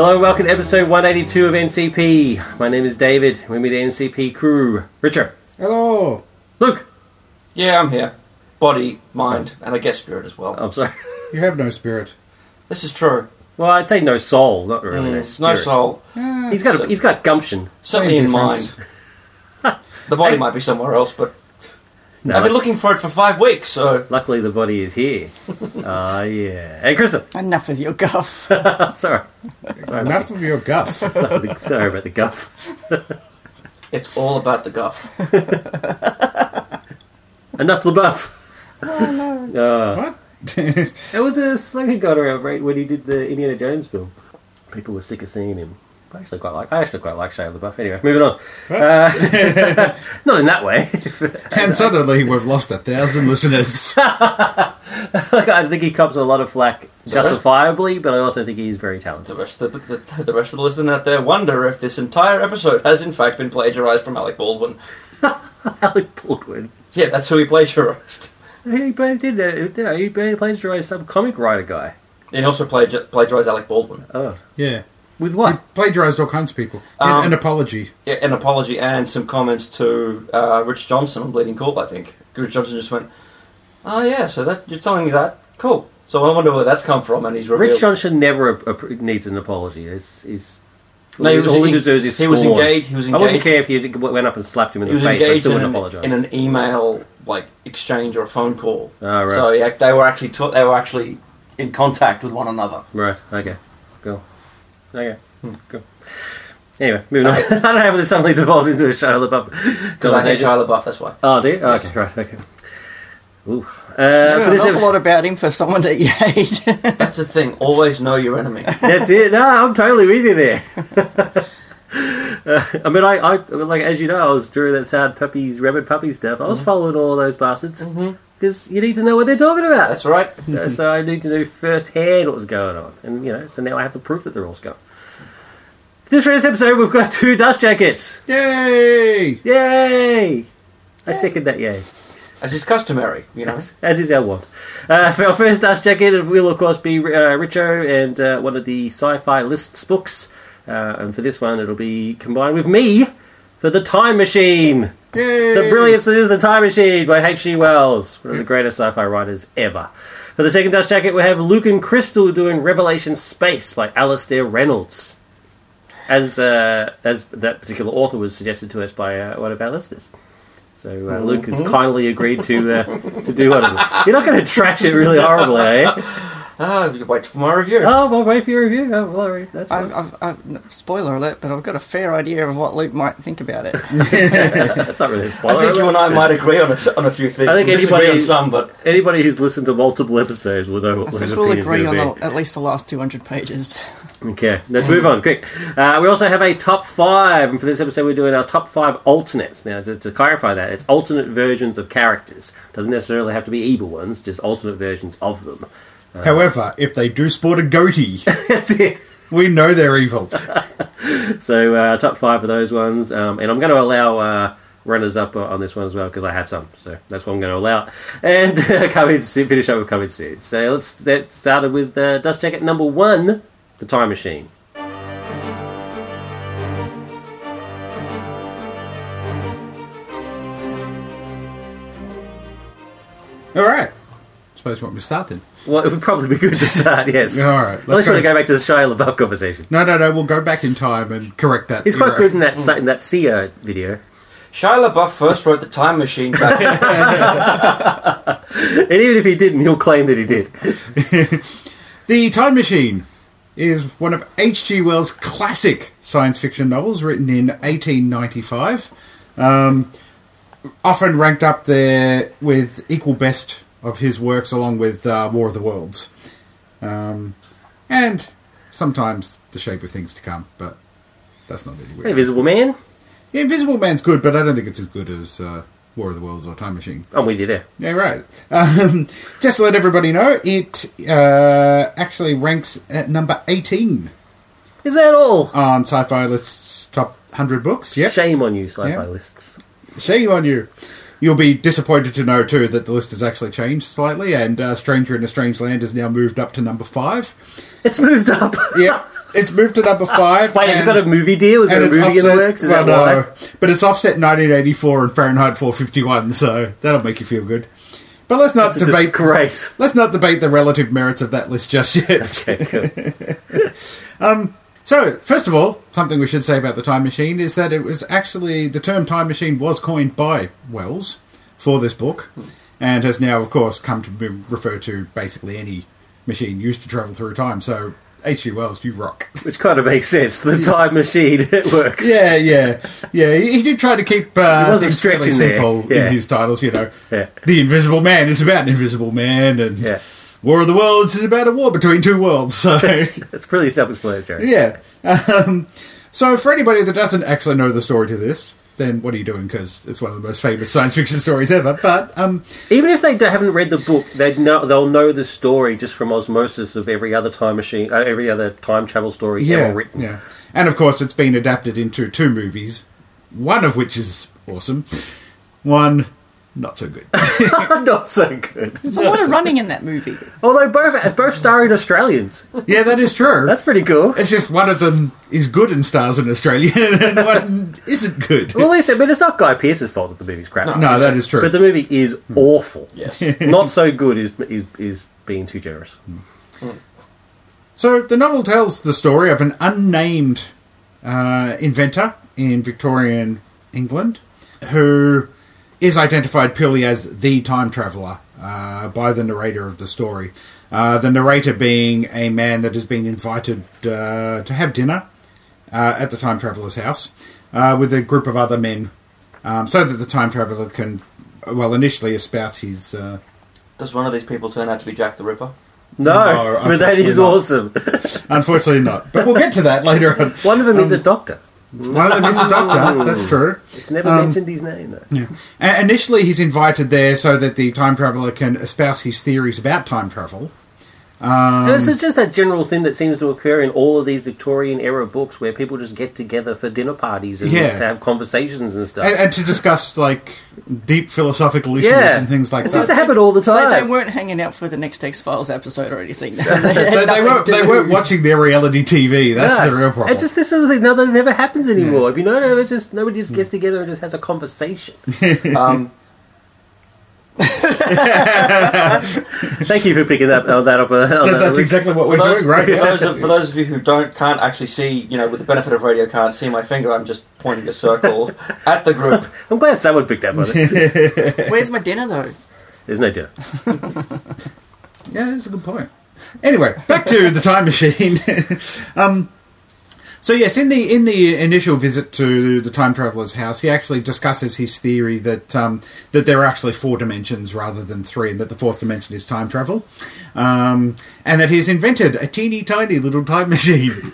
Hello and welcome to episode 182 of NCP. My name is David. With me, the NCP crew. Richard. Hello. Luke. Yeah, I'm here. Body, mind, and I guess spirit as well. I'm sorry. You have no spirit. This is true. Well, I'd say no soul, not really no Mm, spirit. no soul. He's got a, he's got gumption. Certainly in mind. The body Hey. might be somewhere else, but No, I've been looking for it for five weeks, so luckily the body is here. Ah, yeah. Hey, Krista. Enough with your guff. sorry. Sorry about, Enough of your guff. the, sorry about the- sorry about the guff. it's all about the guff. Enough LaBeouf. Oh, what? It was a slogan got around right when he did the Indiana Jones film. People were sick of seeing him. I actually quite like. I actually quite like Shia LaBeouf. Anyway, moving on. Uh, not in that way. and suddenly we've lost a thousand listeners. I think he comes with a lot of flack, justifiably, but I also think he's very talented. The talented. rest of the, the, the rest of the listeners out there wonder if this entire episode has in fact been plagiarized from Alec Baldwin. Alec Baldwin. Yeah, that's who he plagiarized. He did. Uh, you know, he plagiarized some comic writer guy. And he also plagi- plagiarized Alec Baldwin. Oh, yeah. With He what? plagiarised all kinds of people. An- Um, an apology. Yeah, an apology and some comments to uh, Rich Johnston on Bleeding Cool, I think. Rich Johnston just went, "Oh yeah, so that you're telling me that? Cool." So I wonder where that's come from, and he's revealed. Rich Johnston never a, a, needs an apology. He's, he's No, he was- all he he- deserves is he was engaged- he was I wouldn't care if he went up and slapped him in he the was face. I engaged still in wouldn't an, apologize. in an email like exchange or a phone call. Ah, right. So yeah, they were actually ta- they were actually in contact with one another. Right. Okay. Cool. Okay. Cool. Anyway, moving on. I don't know how this suddenly devolved into a Shia LaBeouf Because I hate conversation. Shia LaBeouf, that's why. Oh, do you? Oh, okay. Right. Okay. Ooh. Uh, I know for an awful lot about him for someone that you hate. That's the thing. Always know your enemy. that's it. No, I'm totally with you there. Uh, I mean, I, I, like as you know, I was during that sad puppies, rabid puppy stuff. I was following all those bastards because you need to know what they're talking about. That's right. Uh, so I need to know firsthand what was going on, and you know, so now I have the proof that they're all scum. This first episode, we've got two dust jackets. Yay! Yay! I second that. Yay! As is customary, you know. As is our want. Uh, for our first dust jacket, it will of course be uh, Richo and uh, one of the sci-fi lists books, uh, and for this one, it'll be combined with me for the Time Machine. Yay! The brilliance that is the Time Machine by H.G. Wells, one of the greatest sci-fi writers ever. For the second dust jacket, we have Luke and Crystal doing Revelation Space by Alastair Reynolds, as uh, as that particular author was suggested to us by uh, one of our listeners. So uh, Luke has kindly agreed to uh, to do one of them. You're not going to trash it really horribly, you? Ah, you can wait for my review. Oh, well, wait for your review. Oh, well, all right, that's fine. I've, I've, I've, spoiler alert, but I've got a fair idea of what Luke might think about it. that's not really a I spoiler. I think you and I might agree on a, on a few things. I think We disagree anybody- on some, but Anybody who's listened to multiple episodes will know what I his think we'll opinion's agree on be. the, at least the last 200 pages. Okay, let's move on quick. Uh, we also have a top five, and for this episode, we're doing our top five alternates. Now, to, to clarify that, it's alternate versions of characters. Doesn't necessarily have to be evil ones, just alternate versions of them. However, if they do sport a goatee, That's it. we know they're evil. So, uh, top five of those ones, um, and I'm going to allow uh, runners up on this one as well because I had some, so that's what I'm going to allow. And uh, come in finish up with coming soon. So let's get started with uh, Dust Jacket number one, the Time Machine. All right. Suppose you want me to start then? Well, it would probably be good to start, yes. All right. At Let's least want to go. go back to the Shia LaBeouf conversation. No, no, no. We'll go back in time and correct that. He's quite error. good in that in that Sia video. Shia LaBeouf first wrote the Time Machine back. And even if he didn't, he'll claim that he did. The Time Machine is one of H.G. Wells' classic science fiction novels written in 1895. Um, often ranked up there with equal best of his works along with uh, War of the Worlds. Um, and sometimes The Shape of Things to Come, but that's not really weird. Invisible Man. Yeah, Invisible Man's good, but I don't think it's as good as uh, War of the Worlds or Time Machine. Oh, we did there. Yeah, right. Um, just to let everybody know, it uh, actually ranks at number 18 Is that all? on Sci Fi List's top 100 books. Yep. Shame on you, sci-fi Yeah. lists. Shame on you. You'll be disappointed to know, too, that the list has actually changed slightly, and uh, Stranger in a Strange Land has now moved up to number 5. It's moved up. yeah, it's moved to number five. Wait, has it got a movie deal? Is there a movie in the offset- works? Is well, that why? no, but it's offset 1984 and Fahrenheit 451, so that'll make you feel good. But let's not a debate. disgrace. Let's not debate the relative merits of that list just yet. Okay, cool. So, first of all, something we should say about the time machine is that it was actually the term time machine was coined by Wells for this book, and has now, of course, come to be referred to basically any machine used to travel through time. So, H.G. Wells, you rock. Which kind of makes sense. The time machine, it works. Yeah, yeah, yeah. He, he did try to keep uh, things fairly simple Yeah. in his titles. You know, Yeah. the Invisible Man is about an Invisible Man, and Yeah. War of the Worlds is about a war between two worlds. So, It's pretty self-explanatory. yeah. Um, so, for anybody that doesn't actually know the story to this, then what are you doing? Because it's one of the most famous science fiction stories ever. But um, Even if they haven't read the book, they know they'll know the story just from osmosis of every other time machine, uh, every other time travel story yeah, ever written. yeah, and of course, it's been adapted into two movies, one of which is awesome, one not so good. Not so good. There's a lot of running in that movie. Although both both starring Australians, yeah, that is true. that's pretty cool. It's just one of them is good and stars in Australia, and one isn't good. Well, listen, but it's not Guy Pearce's fault that the movie's crap. no, that is true. But the movie is awful. Yes. Not so good is is is being too generous. So the novel tells the story of an unnamed uh, inventor in Victorian England who is identified purely as the time traveller uh, by the narrator of the story. Uh, the narrator being a man that has been invited uh, to have dinner uh, at the time traveller's house uh, with a group of other men, um, so that the time traveller can, well, initially espouse his. Uh, Does one of these people turn out to be Jack the Ripper? No, No, but that is unfortunately awesome. unfortunately, not. But we'll get to that later on. One of them is a doctor. One of them is a doctor. That's true. It's never Um, mentioned his name though. Yeah. Initially, he's invited there so that the time traveler can espouse his theories about time travel. And it's just that general thing that seems to occur in all of these Victorian era books where people just get together for dinner parties and Yeah. to have conversations and stuff. And, and to discuss like deep philosophical issues yeah, and things like it seems that. to happen all the time. they weren't hanging out for the next X Files episode or anything. They, They, they weren't, they weren't watching their reality TV. That's No. the real problem. It's just this sort of thing. No, that never happens anymore. If you know, it's just nobody just gets together and just has a conversation. Um, Thank you for picking that uh, that up. Uh, That- that that's link. exactly what we're those, doing, right? for, those of, for those of you who don't can't actually see, you know, with the benefit of radio, can't see my finger. I'm just pointing a circle at the group. I'm glad someone picked up on it. Where's my dinner though? There's no dinner. Yeah, that's a good point. Anyway, back to the time machine. um, so yes, in the in the initial visit to the time traveler's house, he actually discusses his theory that um, that there are actually four dimensions rather than three, and that the fourth dimension is time travel, um, and that he's invented a teeny tiny little time machine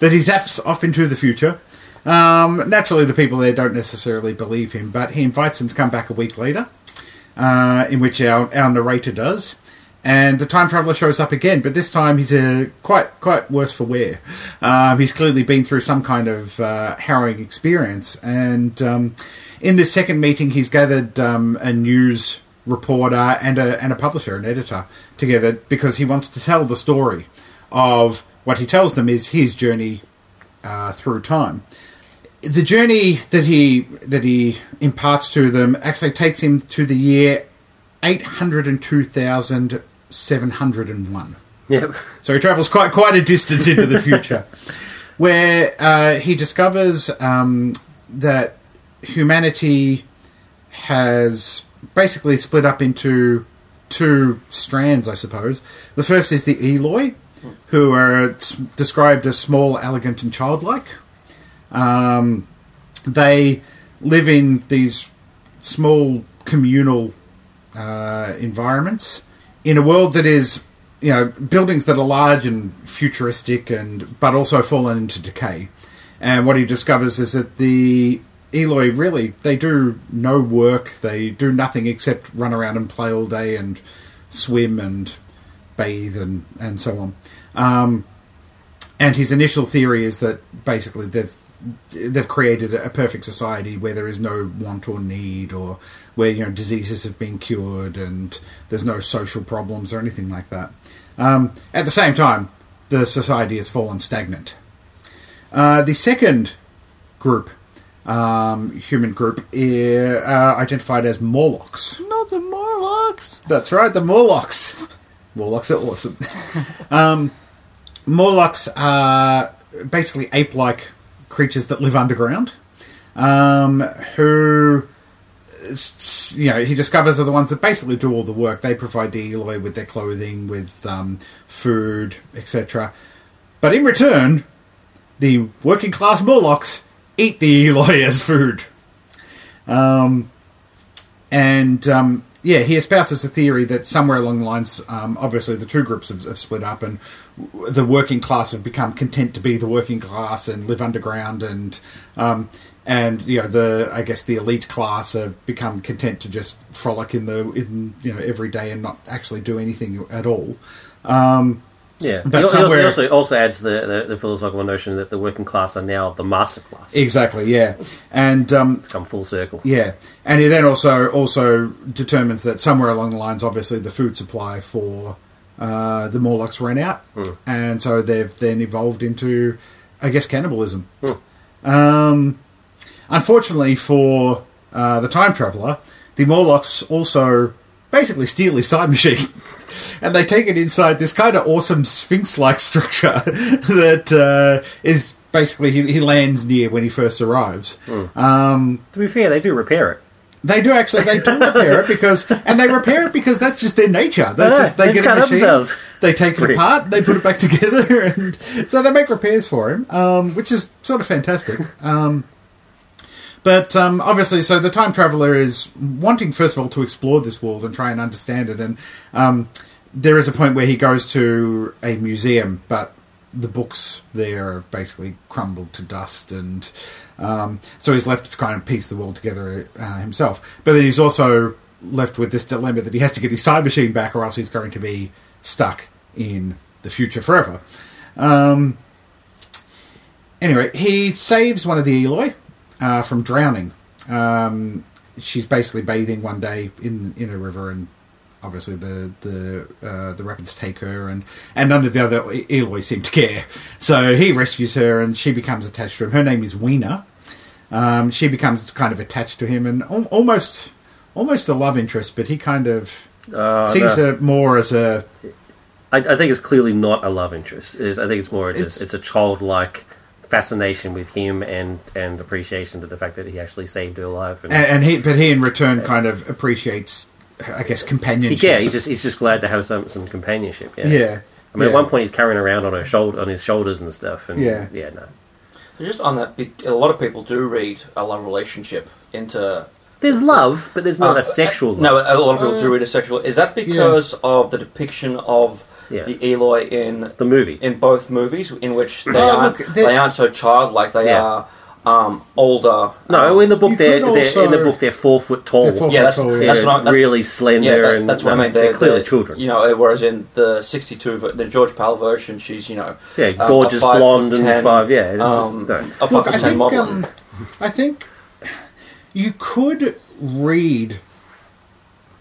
that he zaps off into the future. Um, naturally, the people there don't necessarily believe him, but he invites them to come back a week later uh, in which our, our narrator does. And the time traveler shows up again, but this time he's a quite quite worse for wear. Um, he's clearly been through some kind of uh, harrowing experience, and um, in this second meeting, he's gathered um, a news reporter and a and a publisher, an editor, together because he wants to tell the story of what he tells them is his journey uh, through time the journey that he that he imparts to them actually takes him to the year eight hundred and two thousand seven hundred and one. Yep. So he travels quite quite a distance into the future, where uh, he discovers um, that humanity has basically split up into two strands, I suppose. The first is the Eloi, who are described as small, elegant, and childlike. Um, they live in these small communal uh, environments in a world that is, you know, buildings that are large and futuristic, and but also fallen into decay. And what he discovers is that the Eloi really they do no work. They do nothing except run around and play all day and swim and bathe and and so on. Um, and his initial theory is that basically they've they've created a perfect society where there is no want or need or where you know diseases have been cured and there's no social problems or anything like that. Um, at the same time, the society has fallen stagnant. Uh, the second group, um, human group, i- uh, identified as Morlocks. Not the Morlocks. That's right, the Morlocks. Morlocks are awesome. um, Morlocks are basically ape-like creatures that live underground, um, who you know he discovers are the ones that basically do all the work. They provide the Eloi with their clothing, with um, food, etc. But in return, the working class Morlocks eat the Eloi as food. Um, and um, yeah, he espouses the theory that somewhere along the lines, um, obviously the two groups have, have split up, and the working class have become content to be the working class and live underground, and um, and you know the I guess the elite class have become content to just frolic in the in you know every day and not actually do anything at all. Um, Yeah, But he, he somewhere- also also adds the, the, the philosophical notion that the working class are now the master class. exactly, yeah, and um, Come full circle. Yeah, and he then also also determines that somewhere along the lines, obviously, the food supply for uh, the Morlocks ran out, and so they've then evolved into, I guess, cannibalism. Um, unfortunately for uh, the time traveler, the Morlocks also basically steal his time machine. And they take it inside this kind of awesome sphinx-like structure that uh, is basically he, he lands near when he first arrives. Um, To be fair, they do repair it. They do actually. They do repair it because, and they repair it because that's just their nature. That's Yeah, just they they get a machine, themselves. they take it apart, they put it back together, and so they make repairs for him, um, which is sort of fantastic. Um, but um, obviously, so the time traveler is wanting first of all to explore this world and try and understand it, and um, there is a point where he goes to a museum, but the books there have basically crumbled to dust, and um, so he's left to try and piece the world together uh, himself. But then he's also left with this dilemma that he has to get his time machine back, or else he's going to be stuck in the future forever. Um, anyway, he saves one of the Eloi uh, from drowning. Um, she's basically bathing one day in in a river, and obviously the the uh, the rapids take her, and and none of the other E- Eloi seem to care. So he rescues her, and she becomes attached to him. Her name is Weena. Um, she becomes kind of attached to him, and al- almost almost a love interest, but he kind of Uh, sees no. her more as a I, I think it's clearly not a love interest. Is, I think it's more It's- just it's a childlike fascination with him and and appreciation to the fact that he actually saved her life. And, and, and he but he in return kind of appreciates, I guess, companionship. yeah, he's just he's just glad to have some some companionship. Yeah. yeah. I mean, yeah. at one point he's carrying around on her shoulder on his shoulders and stuff. And Yeah. yeah, no. So just on that, a lot of people do read a love relationship into. There's love, but there's not Uh, a sexual love. No, a lot of people do read a sexual. Is that because of the depiction of Yeah. the Eloi in the movie. in both movies, in which they Oh, aren't look, they- they aren't so childlike. They Yeah. are um, older. No, um, in the book they're, they're in the book they're four foot tall. Four Yeah, that's- foot tall, They're that's what I'm- that's- really slender yeah, that, and that's what I mean. They're, They're, clearly they're- children. You know, whereas in the '62, the George Pal version, she's you know yeah, um, gorgeous a five blonde foot and ten, five. Yeah, this um, is, no. a five Look, foot I ten think model. um, I think you could read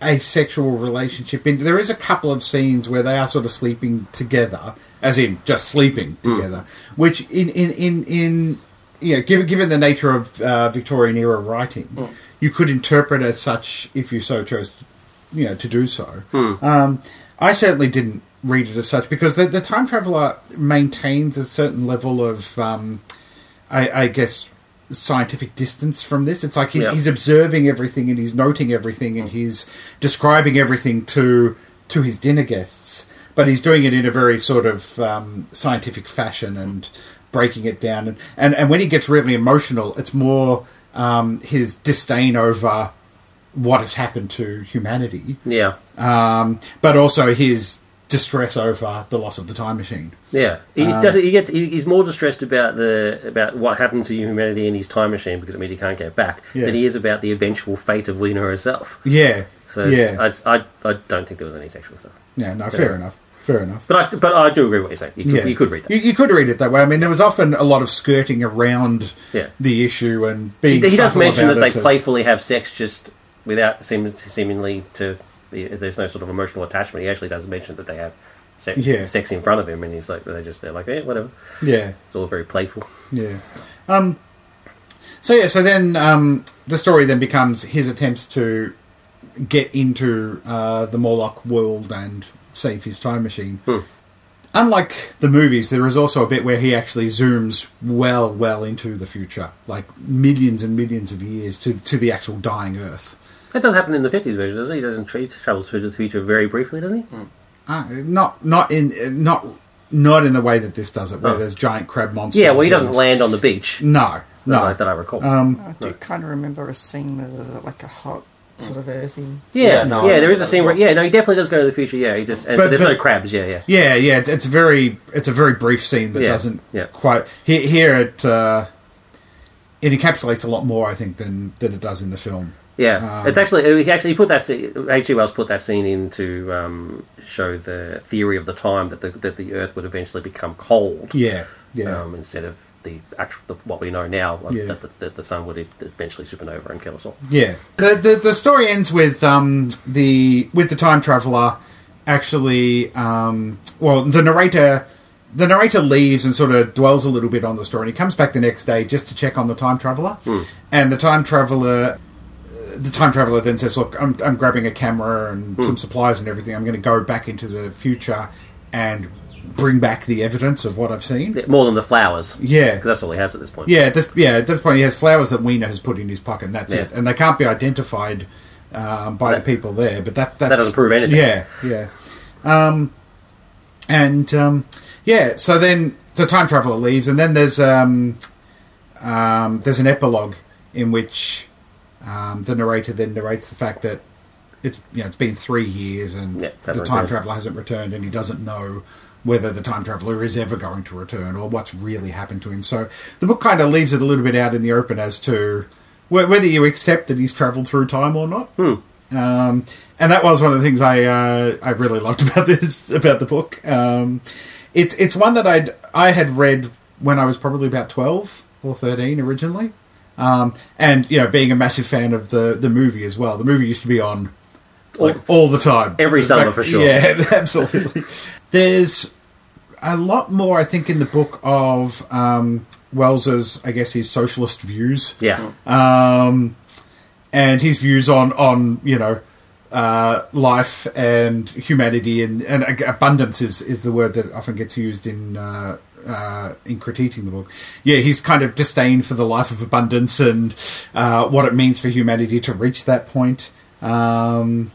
a sexual relationship in. There is a couple of scenes where they are sort of sleeping together, as in just sleeping together, which in in in in you know, given given the nature of uh, Victorian era writing, you could interpret as such if you so chose, you know, to do so. Um, I certainly didn't read it as such because the, the time traveler maintains a certain level of, um, I, I guess, scientific distance from this. It's like he's, Yeah. he's observing everything and he's noting everything and he's describing everything to to his dinner guests, but he's doing it in a very sort of um, scientific fashion and breaking it down. And, and and when he gets really emotional, it's more um, his disdain over what has happened to humanity yeah, um, but also his distress over the loss of the time machine. yeah. He Um, does. He gets. He, he's more distressed about the about what happened to humanity in his time machine because it means he can't get back Yeah. than he is about the eventual fate of Weena herself. Yeah, So yeah, I, I I don't think there was any sexual stuff. yeah. No, fair enough. Fair enough. But I but I do agree with what you're saying. You could, yeah, you could read that. You, you could read it that way. I mean, there was often a lot of skirting around Yeah. the issue and being. he does mention that they playfully have sex just without seem, seemingly to. There's no sort of emotional attachment. He actually does mention that they have sex, Yeah. sex in front of him, and he's like, they just they're like, yeah, whatever. Yeah. It's all very playful. Yeah. Um, so yeah, so then um, the story then becomes his attempts to get into uh, the Morlock world and save his time machine. Hmm. Unlike the movies, there is also a bit where he actually zooms well, well into the future, like millions and millions of years to to the actual dying Earth. That does happen in the fifties version, doesn't it? He doesn't he travels through the future very briefly, doesn't he? Uh, not not in not not in the way that this does it, where Oh. there's giant crab monsters. Yeah, well, he doesn't and- land on the beach. No, no. like that I recall. Um, I do kind of remember a scene with uh, like a hot sort of earthy. yeah, Yeah, yeah, no, I there remember is a scene where yeah, no, he definitely does go to the future. Yeah, he just and But- there's but- no crabs. Yeah, yeah. Yeah, yeah, it's- it's a very it's a very brief scene that Yeah, doesn't yeah. quite here. Here it uh, it encapsulates a lot more, I think, than than it does in the film. Yeah, Um, it's actually he actually put that scene. H.G. Wells put that scene in to um, show the theory of the time that the that the Earth would eventually become cold. Yeah, yeah, um, instead of the actual the, what we know now, like, Yeah. that, the, that the sun would eventually supernova and kill us all. yeah. The, the the story ends with um, the with the time traveler actually. Um, well, the narrator. The narrator leaves and sort of dwells a little bit on the story. And he comes back the next day just to check on the time traveler, and the time traveler the time traveler then says, "Look, I'm, I'm grabbing a camera and some supplies and everything. I'm going to go back into the future and bring back the evidence of what I've seen." More than the flowers, Yeah, 'cause that's all he has at this point. yeah. At this, yeah, at this point, he has flowers that Weena has put in his pocket, and that's Yeah. it. And they can't be identified um, by That- the people there. But that that's, doesn't prove anything. Yeah, yeah. Um, and um, yeah, so then the time traveler leaves, and then there's um, um, there's an epilogue in which um, the narrator then narrates the fact that it's you know it's been three years and Yeah, the hasn't time returned. traveler hasn't returned, and he doesn't know whether the time traveler is ever going to return or what's really happened to him. So the book kind of leaves it a little bit out in the open as to wh- whether you accept that he's travelled through time or not. Um, and that was one of the things I uh, I really loved about this about the book. Um, it's it's one that I I had read when I was probably about twelve or thirteen originally, um, and you know being a massive fan of the the movie as well. The movie used to be on like all the time, Every Like, summer for sure. Yeah, absolutely. There's a lot more, I think, in the book of um, Wells's, I guess, his socialist views yeah. um, and his views on on you know uh, life and humanity and, and abundance is, is the word that often gets used in uh, uh, in critiquing the book. Yeah, his kind of disdain for the life of abundance and uh, what it means for humanity to reach that point. Um,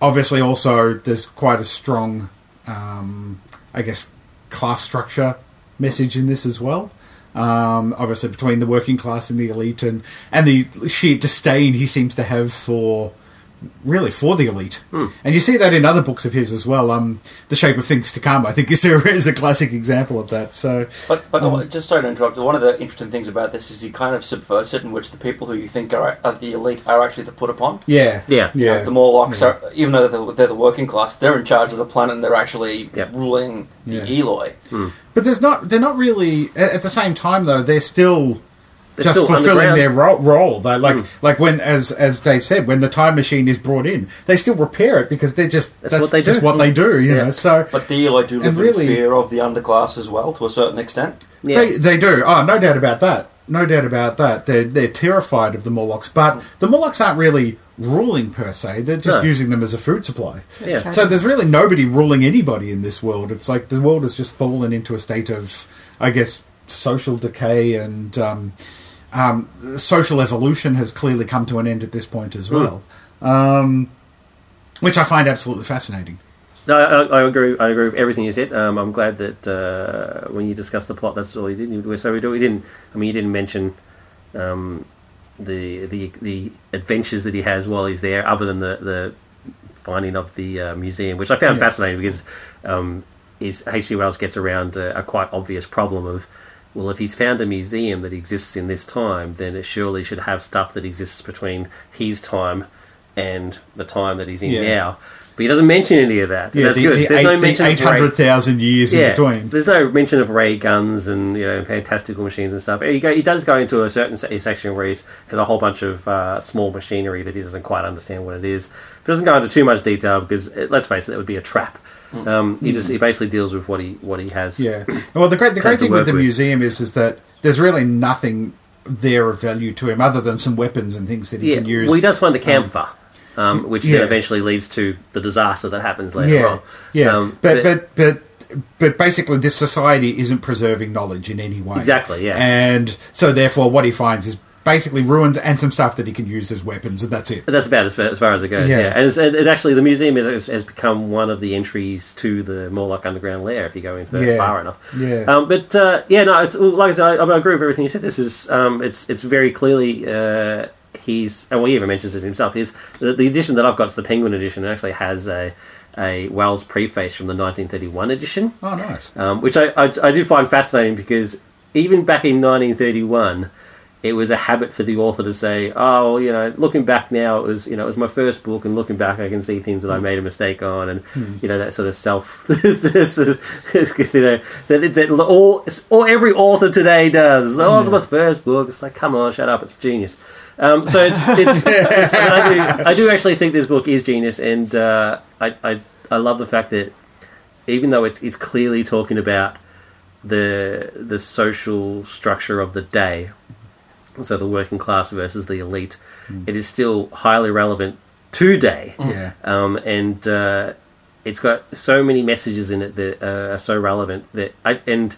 obviously, also there's quite a strong, um, I guess, class structure message in this as well. Um, obviously, between the working class and the elite, and and the sheer disdain he seems to have for really for the elite. And you see that in other books of his as well. Um, The Shape of Things to Come, I think, is a, is a classic example of that. So But, but Um, just sorry to interrupt. One of the interesting things about this is he kind of subverts it, in which the people who you think are, are the elite are actually the put upon. yeah, Yeah. yeah, The Morlocks are, even though they're the, they're the working class, they're in charge of the planet and they're actually Yep. ruling the Yeah. Eloi. But there's not. They're not really. At at the same time, though, they're still They're just fulfilling their ro- role. They like Mm. like when, as as Dave said, when the time machine is brought in, they still repair it because they're just That's that's, what they just do. what they do. You Yeah. know, so But the Eloi do live really- in fear of the underclass as well, to a certain extent. Yeah. They they do. Oh, no doubt about that. No doubt about that. They're they're terrified of the Morlocks, but the Morlocks aren't really ruling per se. They're just No. using them as a food supply. Yeah. Okay. So there's really nobody ruling anybody in this world. It's like the world has just fallen into a state of, I guess, social decay and um, um, social evolution has clearly come to an end at this point as well, um, which I find absolutely fascinating. No, I, I agree. I agree with everything you said. Um, I'm glad that uh, when you discussed the plot, that's all you did. You- So we, do, we didn't. I mean, you didn't mention um, the the the adventures that he has while he's there, other than the the finding of the uh, museum, which I found Yeah. fascinating because um, is H.G. Wells gets around a, a quite obvious problem of. Well, if he's found a museum that exists in this time, then it surely should have stuff that exists between his time and the time that he's in Yeah. now. But he doesn't mention any of that. Yeah, That's the, good. the, There's eight, no mention of ray- 800,000 years in between. There's no mention of ray guns and you know fantastical machines and stuff. He, go, he does go into a certain section where he's has a whole bunch of uh, small machinery that he doesn't quite understand what it is. But doesn't go into too much detail because let's face it, it would be a trap. Um, he just he basically deals with what he what he has. Yeah. Well, the great the great thing with the with. museum is is that there's really nothing there of value to him other than some weapons and things that he Yeah, can use. well, he does find the camphor, um, which yeah. then eventually leads to the disaster that happens later yeah, on. yeah. Um, but, but but but basically, this society isn't preserving knowledge in any way. Exactly, yeah. And so, therefore, what he finds is basically ruins and some stuff that he can use as weapons, and that's it. That's about as far, as far as it goes. Yeah. Yeah, and it's, it, it actually the museum is, has, has become one of the entries to the Morlock underground lair if you go in Yeah. far enough. Yeah. Um, but uh, yeah, no, it's, like I said, I, I agree with everything you said. This is um, it's it's very clearly. Uh, He's and well, he even mentions it himself. Is the, the edition that I've got is the Penguin edition. It actually has a a Wells preface from the 1931 edition. Oh, nice. um, which I, I, I do find fascinating because even back in 1931, it was a habit for the author to say, "Oh, you know, looking back now, it was you know it was my first book, and looking back, I can see things that I made a mistake on, and you know that sort of self, this is, you know that, that all, all every author today does. Oh, it was my first book. It's like, come on, shut up, it's genius." Um, so it's, it's, it's I, do, I do actually think this book is genius, and uh, I, I I love the fact that even though it's it's clearly talking about the the social structure of the day, so the working class versus the elite, it is still highly relevant today. Yeah. Um, and uh, it's got so many messages in it that uh, are so relevant that I and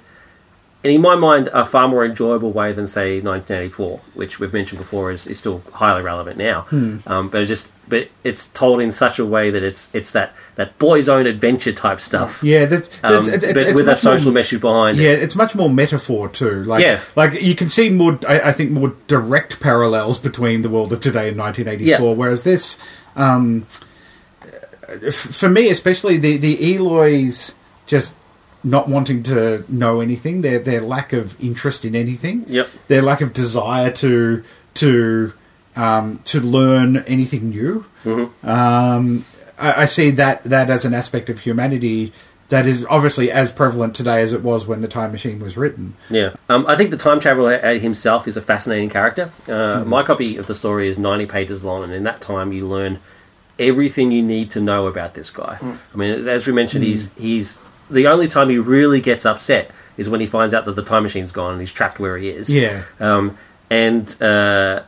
and in my mind a far more enjoyable way than say 1984, which we've mentioned before is, is still highly relevant now. Um, but it's just but it's told in such a way that it's it's that that boys' own adventure type stuff. Yeah, that's, that's Um, it's, it's, but it's with a much more- social message behind Yeah, it. it's much more metaphor too. Like, Yeah. like you can see more. I, I think more direct parallels between the world of today and 1984. Yeah. Whereas this, um, for me especially, the the Eloys just not wanting to know anything. Their their lack of interest in anything. Yep. Their lack of desire to to um, to learn anything new. Mm-hmm. Um, I, I see that that as an aspect of humanity that is obviously as prevalent today as it was when the time machine was written. Yeah, um, I think the time traveler uh, himself is a fascinating character. Uh, My copy of the story is ninety pages long, and in that time, you learn everything you need to know about this guy. I mean, as- as we mentioned, he's he's the only time he really gets upset is when he finds out that the time machine's gone and he's trapped where he is. Yeah. Um, and uh,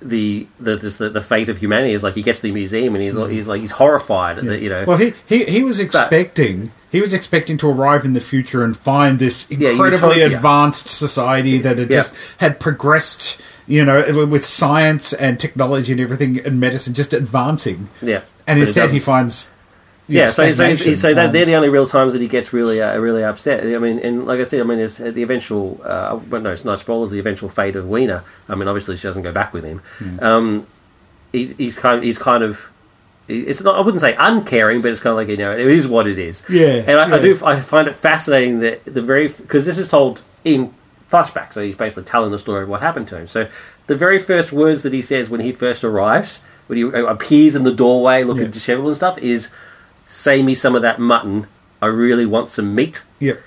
the, the the the fate of humanity is like he gets to the museum and he's mm. he's like he's horrified that you know Well, he, he, he was expecting he was expecting to arrive in the future and find this incredibly utopia. advanced society that had Yeah. just had progressed, you know, with science and technology and everything and medicine just advancing. yeah. And But instead, he finds yeah, so so, so that, they're the only real times that he gets really uh, really upset. I mean, and like I said, I mean, it's uh, the eventual. Uh, well, no, it's not spoilers. The eventual fate of Weena. I mean, obviously she doesn't go back with him. Hmm. Um, he, he's kind. Of, he's kind of. It's not. I wouldn't say uncaring, but it's kind of like you know, it is what it is. Yeah, and I, I do. I find it fascinating that the very because this is told in flashback, so he's basically telling the story of what happened to him. So the very first words that he says when he first arrives, when he uh, appears in the doorway looking Yeah. disheveled and stuff, is "Say me some of that mutton. I really want some meat." Yep.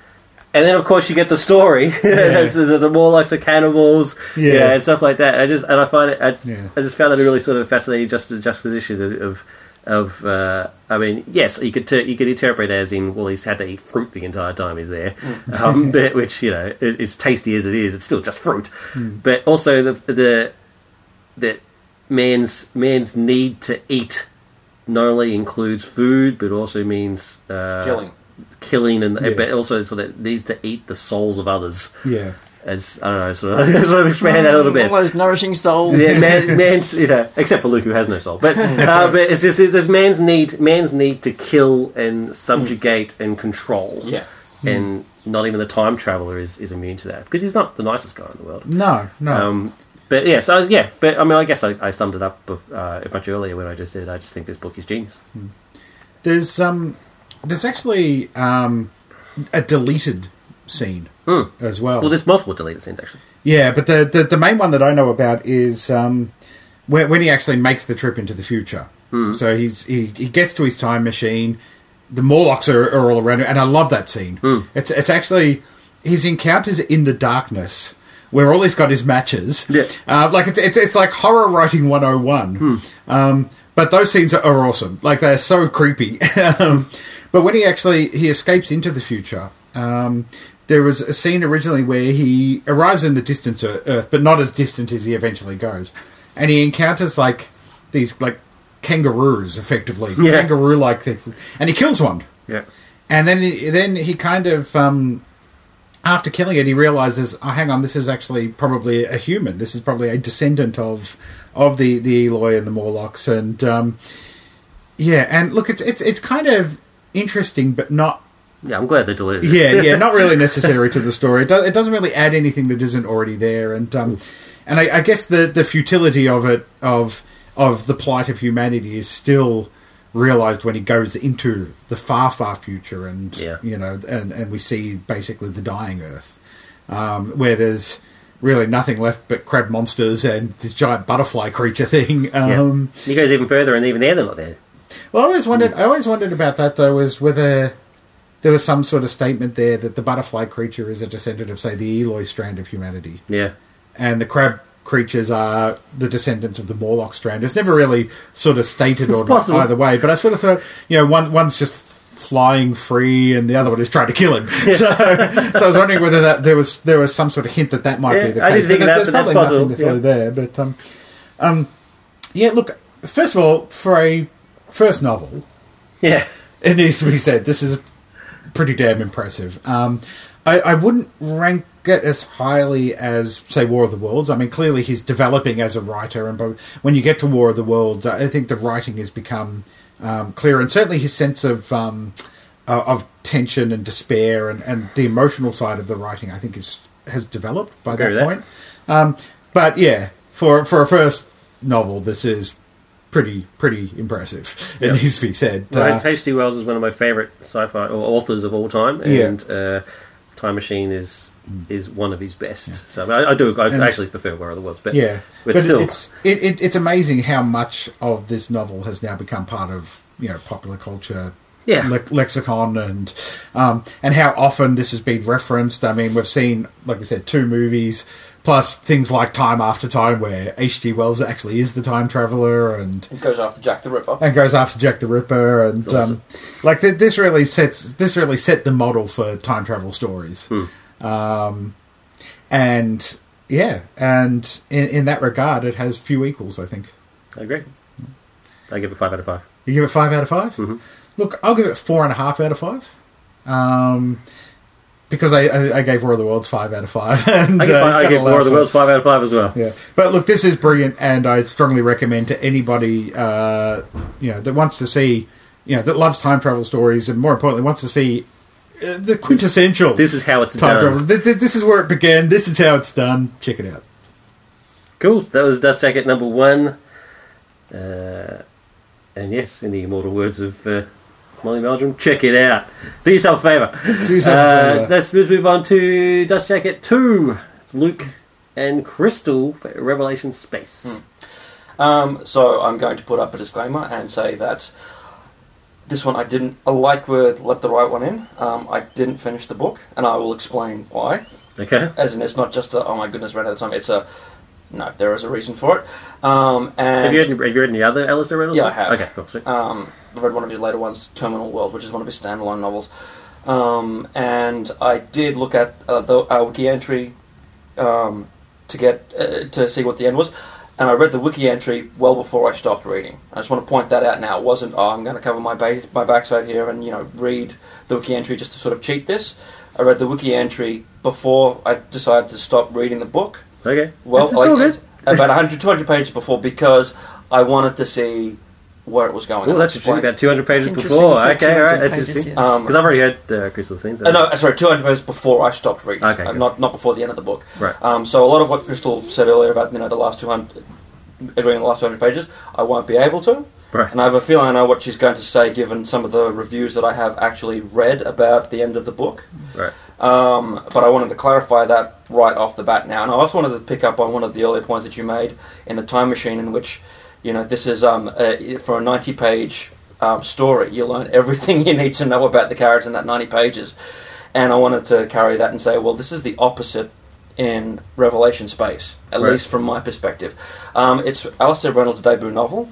And then, of course, you get the story. It's the, the Morlocks, the cannibals, Yeah. yeah. and stuff like that. I just and I find it. I just, Yeah. I just found it a really sort of fascinating just juxtaposition of. of of uh, I mean, yes, you could ter- you could interpret it as in well, he's had to eat fruit the entire time he's there, um, but, which you know, it, it's tasty as it is, it's still just fruit. But also the the that man's man's need to eat not only includes food, but also means uh, Killing. killing, and Yeah. but also sort of needs to eat the souls of others. Yeah. As I don't know, sort of, sort of expand that a little bit. All those nourishing souls. Yeah, man, man's you know, except for Luke who has no soul, but uh, but it's just there's man's need man's need to kill and subjugate and control. Yeah. and not even the time traveler is, is immune to that because he's not the nicest guy in the world. No, no. Um, but yeah, so yeah, but I mean, I guess I, I summed it up uh, much earlier when I just said I just think this book is genius. There's um, there's actually um, a deleted scene Hmm. as well. Well, there's multiple deleted scenes actually. Yeah, but the, the the main one that I know about is um, where, when he actually makes the trip into the future. So he's he, he gets to his time machine. The Morlocks are, are all around him, and I love that scene. It's it's actually his encounters in the darkness. Where all he's got is matches, Yeah. uh, like it's, it's it's like horror writing one hundred and one. Um, but those scenes are, are awesome. Like they're so creepy. um, but when he actually he escapes into the future, um, there was a scene originally where he arrives in the distant Ear- Earth, but not as distant as he eventually goes, and he encounters like these like kangaroos, effectively Yeah. kangaroo like things, and he kills one. Yeah. And then he, then he kind of um, after killing it, he realizes, oh, hang on, this is actually probably a human. This is probably a descendant of of the the Eloi and the Morlocks, and um, yeah, and look, it's it's it's kind of interesting, but not. Yeah, I'm glad they deleted it. Yeah, yeah, not really necessary to the story. It, do, it doesn't really add anything that isn't already there, and um, and I, I guess the the futility of it of of the plight of humanity is still realized when he goes into the far far future, and Yeah. you know, and and we see basically the dying Earth, um, where there's really nothing left but crab monsters and this giant butterfly creature thing. Yeah. Um, He goes even further, and even there they're not there. well, I always wondered. I always wondered about that though, was whether there was some sort of statement there that the butterfly creature is a descendant of, say, the Eloi strand of humanity, Yeah. and the crab creatures are the descendants of the Morlock strand. It's never really sort of stated or not possible. either way. But I sort of thought, you know, one one's just flying free, and the other one is trying to kill him. so, so I was wondering whether that there was there was some sort of hint that that might Yeah, be the I case. didn't think there's, that, there's but probably nothing necessarily there. But um, um, yeah, look. First of all, for a first novel, Yeah. it needs to be said this is pretty damn impressive. Um, I, I wouldn't rank it as highly as say War of the Worlds. I mean, clearly he's developing as a writer, and when you get to War of the Worlds, I think the writing has become um, clear, and certainly his sense of um, uh, of tension and despair, and, and the emotional side of the writing, I think is has developed by Agree that point. Um, but yeah, for for a first novel, this is pretty pretty impressive. It Yeah. needs to be said. Well, Uh, H.G. Wells is one of my favourite sci-fi authors of all time, Yeah. and uh, Time Machine is is one of his best. So I, I do. I And- actually prefer War of the Worlds, but Yeah, but, but still, it's it, it, it's amazing how much of this novel has now become part of you know popular culture. Yeah. lex- lexicon and um, and how often this has been referenced. I mean, we've seen, like we said, two movies plus things like Time After Time, where H.G. Wells actually is the time traveler and It goes after Jack the Ripper. and goes after Jack the Ripper, and Awesome. um, like th- this really sets this really set the model for time travel stories. Um, and yeah, and in, in that regard, it has few equals. I think I agree. I give it five out of five. you give it five out of 5 Mhm. Look, I'll give it four and a half out of five. Um, because I, I, I gave War of the Worlds five out of five. And, I give, uh, I a War of the Worlds five out of five as well. Yeah, but look, this is brilliant, and I'd strongly recommend to anybody, uh, you know, that wants to see, you know, that loves time travel stories, and more importantly, wants to see the quintessential This is how it's time done. travel. Th- th- This is where it began. This is how it's done. Check it out. Cool. That was Dust Jacket number one. Uh, and yes, in the immortal words of uh, Molly Meldrum, check it out. Do yourself a favour. Do yourself a Uh, favour. let's, let's move on to Dust Jacket 2. It's Luke and Crystal for Revelation Space. Um, so I'm going to put up a disclaimer and say that this one I didn't. I like with let the right one in. Um, I didn't finish the book, and I will explain why. Okay. As in, it's not just a oh my goodness, ran out of time. It's a no. There is a reason for it. Um, and Have you, read, have you read any other Alastair Reynolds? Yeah, I have. Okay, cool. sweet. Um, I read one of his later ones, Terminal World, which is one of his standalone novels. Um, and I did look at uh, the our wiki entry um, to get uh, to see what the end was, and I read the wiki entry well before I stopped reading. I just want to point that out now. It wasn't oh, I'm going to cover my ba- my backside here and you know read the wiki entry just to sort of cheat this. I read the wiki entry before I decided to stop reading the book. Okay. Well, it's, it's good. about 100, 200 pages before because I wanted to see where it was going. Oh, that's that's interesting. About 200 pages It's before. Okay, 200 alright. That's pages, interesting. yes. Um, Because I've already heard uh, Crystal's things. Uh, no, sorry, 200 pages before I stopped reading. Okay, Uh, not not before the end of the book. Right. Um, so a lot of what Crystal said earlier about you know the last 200, agreeing the last 200 pages, I won't be able to. Right. And I have a feeling I know what she's going to say, given some of the reviews that I have actually read about the end of the book. Right. Um, but I wanted to clarify that right off the bat now. And I also wanted to pick up on one of the earlier points that you made in the time machine, in which you know, this is um, a, for a ninety-page um, story. You learn everything you need to know about the characters in that ninety pages, and I wanted to carry that and say, well, this is the opposite in Revelation space, at Right. least from my perspective. Um, it's Alastair Reynolds' debut novel.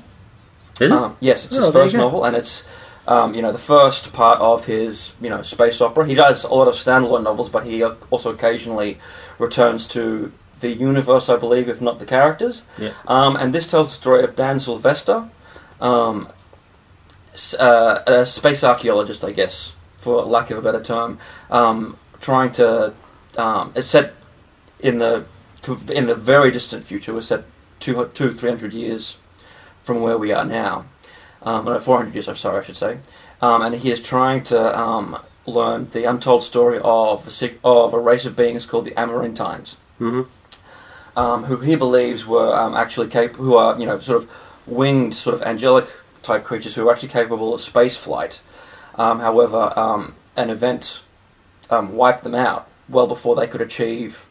Is it? Um, yes, it's Oh, his first novel, and it's um, you know the first part of his you know space opera. He does a lot of standalone novels, but he uh, also occasionally returns to the universe, I believe, if not the characters. Yeah. Um, and this tells the story of Dan Sylvester, um, uh, a space archaeologist, I guess, for lack of a better term, um, trying to. Um, it's set in the in the very distant future. We're set two, two three hundred years from where we are now. Um, no, 400 years, I'm sorry, I should say. Um, and he is trying to um, learn the untold story of a, of a race of beings called the Amarantines, Mhm. Um, who he believes were um, actually cap- who are you know sort of winged, sort of angelic type creatures who are actually capable of space flight. Um, however, um, an event um, wiped them out well before they could achieve,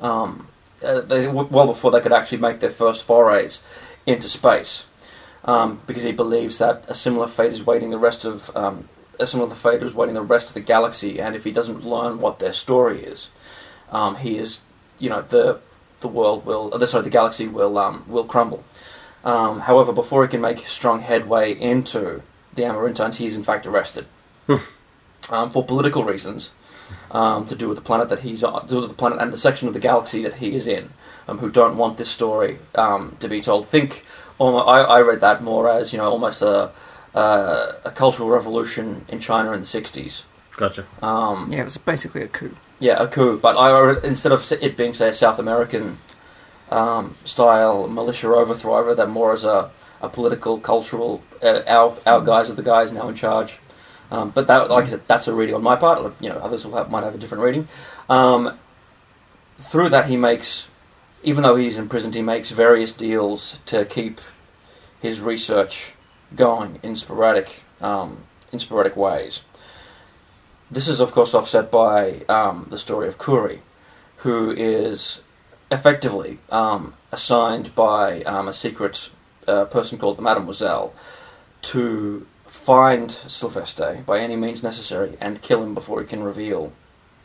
uh, they, well before they could actually make their first forays into space because he believes that a similar fate is waiting the rest of a similar fate is waiting the rest of the galaxy, and if he doesn't learn what their story is, um, he is, you know, the the world will, uh, the sorry, the galaxy will um, will crumble. Um, however, before he can make strong headway into the Amarantines, he is in fact arrested um, for political reasons. Um, to do with the planet that he's on, to do with the planet and the section of the galaxy that he is in, um, who don't want this story um, to be told. Think, almo I, I read that more as you know almost a uh, a cultural revolution in China in the '60s. Gotcha. Um, Yeah, it was basically a coup. Yeah, a coup. But I instead of it being say a South American um, style militia overthrow, I read that more as a, a political, cultural. Uh, our our guys are the guys now in charge. Um, but that, like I said, that's a reading on my part. You know, others will have, might have a different reading. Um, through that, he makes, even though he's imprisoned, he makes various deals to keep his research going in sporadic, um, in sporadic ways. This is, of course, offset by um, the story of Khouri, who is effectively um, assigned by um, a secret uh, person called the Mademoiselle to find Sylvester by any means necessary and kill him before he can reveal,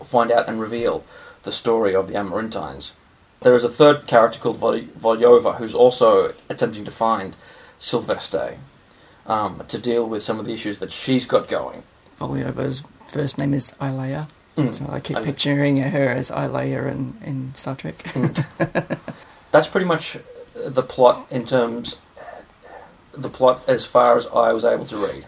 find out and reveal the story of the Amarantines. There is a third character called Vol- Volyova who's also attempting to find Sylvester um, to deal with some of the issues that she's got going. Volyova's first name is Ilia. Mm. So I keep I- picturing her as Ilia in, in Star Trek. That's pretty much the plot in terms the plot as far as I was able to read.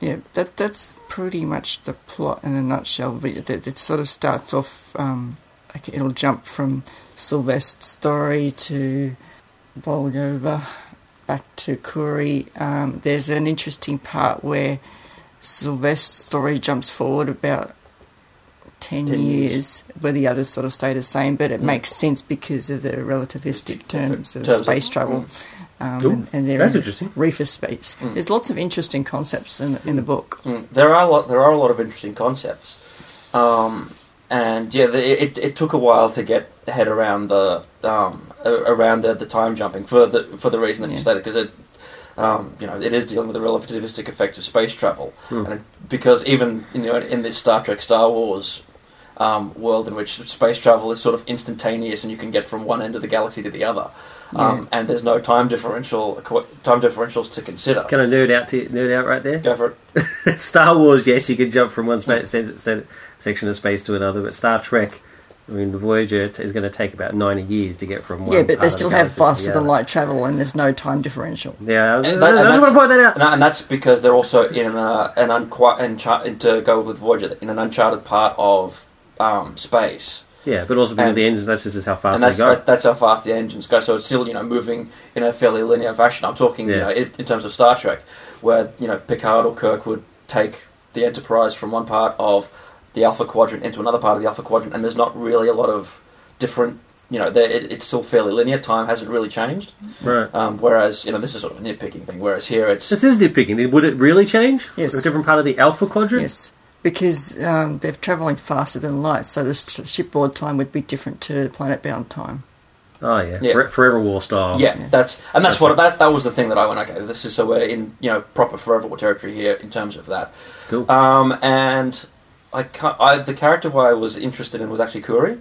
Yeah, that that's pretty much the plot in a nutshell. But it, it sort of starts off. Um, like it'll jump from Sylvester's story to Volyova, back to Khouri. Um, there's an interesting part where Sylvester's story jumps forward about ten, 10 years. years, where the others sort of stay the same. But it Mm. makes sense because of the relativistic terms of Terms of- space travel. Um, Ooh, and, and they're That's in interesting. reefer space. Mm. There's lots of interesting concepts in in the book. Mm, there are a lot. There are a lot of interesting concepts, um, and yeah, the, it, it took a while to get head around the um, around the, the time jumping for the for the reason that you stated because it. Um, you know, it is dealing with the relativistic effects of space travel, Hmm. and because even you know in this Star Trek, Star Wars um, world in which space travel is sort of instantaneous, and you can get from one end of the galaxy to the other, um, and there's no time differential time differentials to consider. Can I nerd out to nerd out right there? Go for it. Star Wars, yes, you can jump from one space, se- se- section of space to another, but Star Trek, I mean, the Voyager t- is going to take about ninety years to get from one. Yeah, but part they of still the have galaxy the faster than light travel, and there's no time differential. Yeah, I, I, And that- and I just want to point that out. And, and that's because they're also in a, an unquar- unchar- to go with Voyager in an uncharted part of um, space, Yeah, but also because and- the engines, that's just how fast and they that's go. that, that's how fast the engines go. So it's still you know moving in a fairly linear fashion. I'm talking you know in, in terms of Star Trek, where you know Picard or Kirk would take the Enterprise from one part of the Alpha Quadrant into another part of the Alpha Quadrant, and there's not really a lot of different. You know, it, it's still fairly linear. Time hasn't really changed. right. Um, whereas you know this is sort of a nitpicking thing. Whereas here it's This is nitpicking. Would it really change? Yes. A different part of the Alpha Quadrant? Yes, because um, they're travelling faster than light, so the s- shipboard time would be different to planet-bound time. Oh yeah, Yeah. Fore- Forever War style. Yeah, that's and that's That's what that that was the thing that I went okay. This is so we're in you know proper forever war territory here in terms of that. cool. Um, and I, ca- I the character who I was interested in was actually Khouri,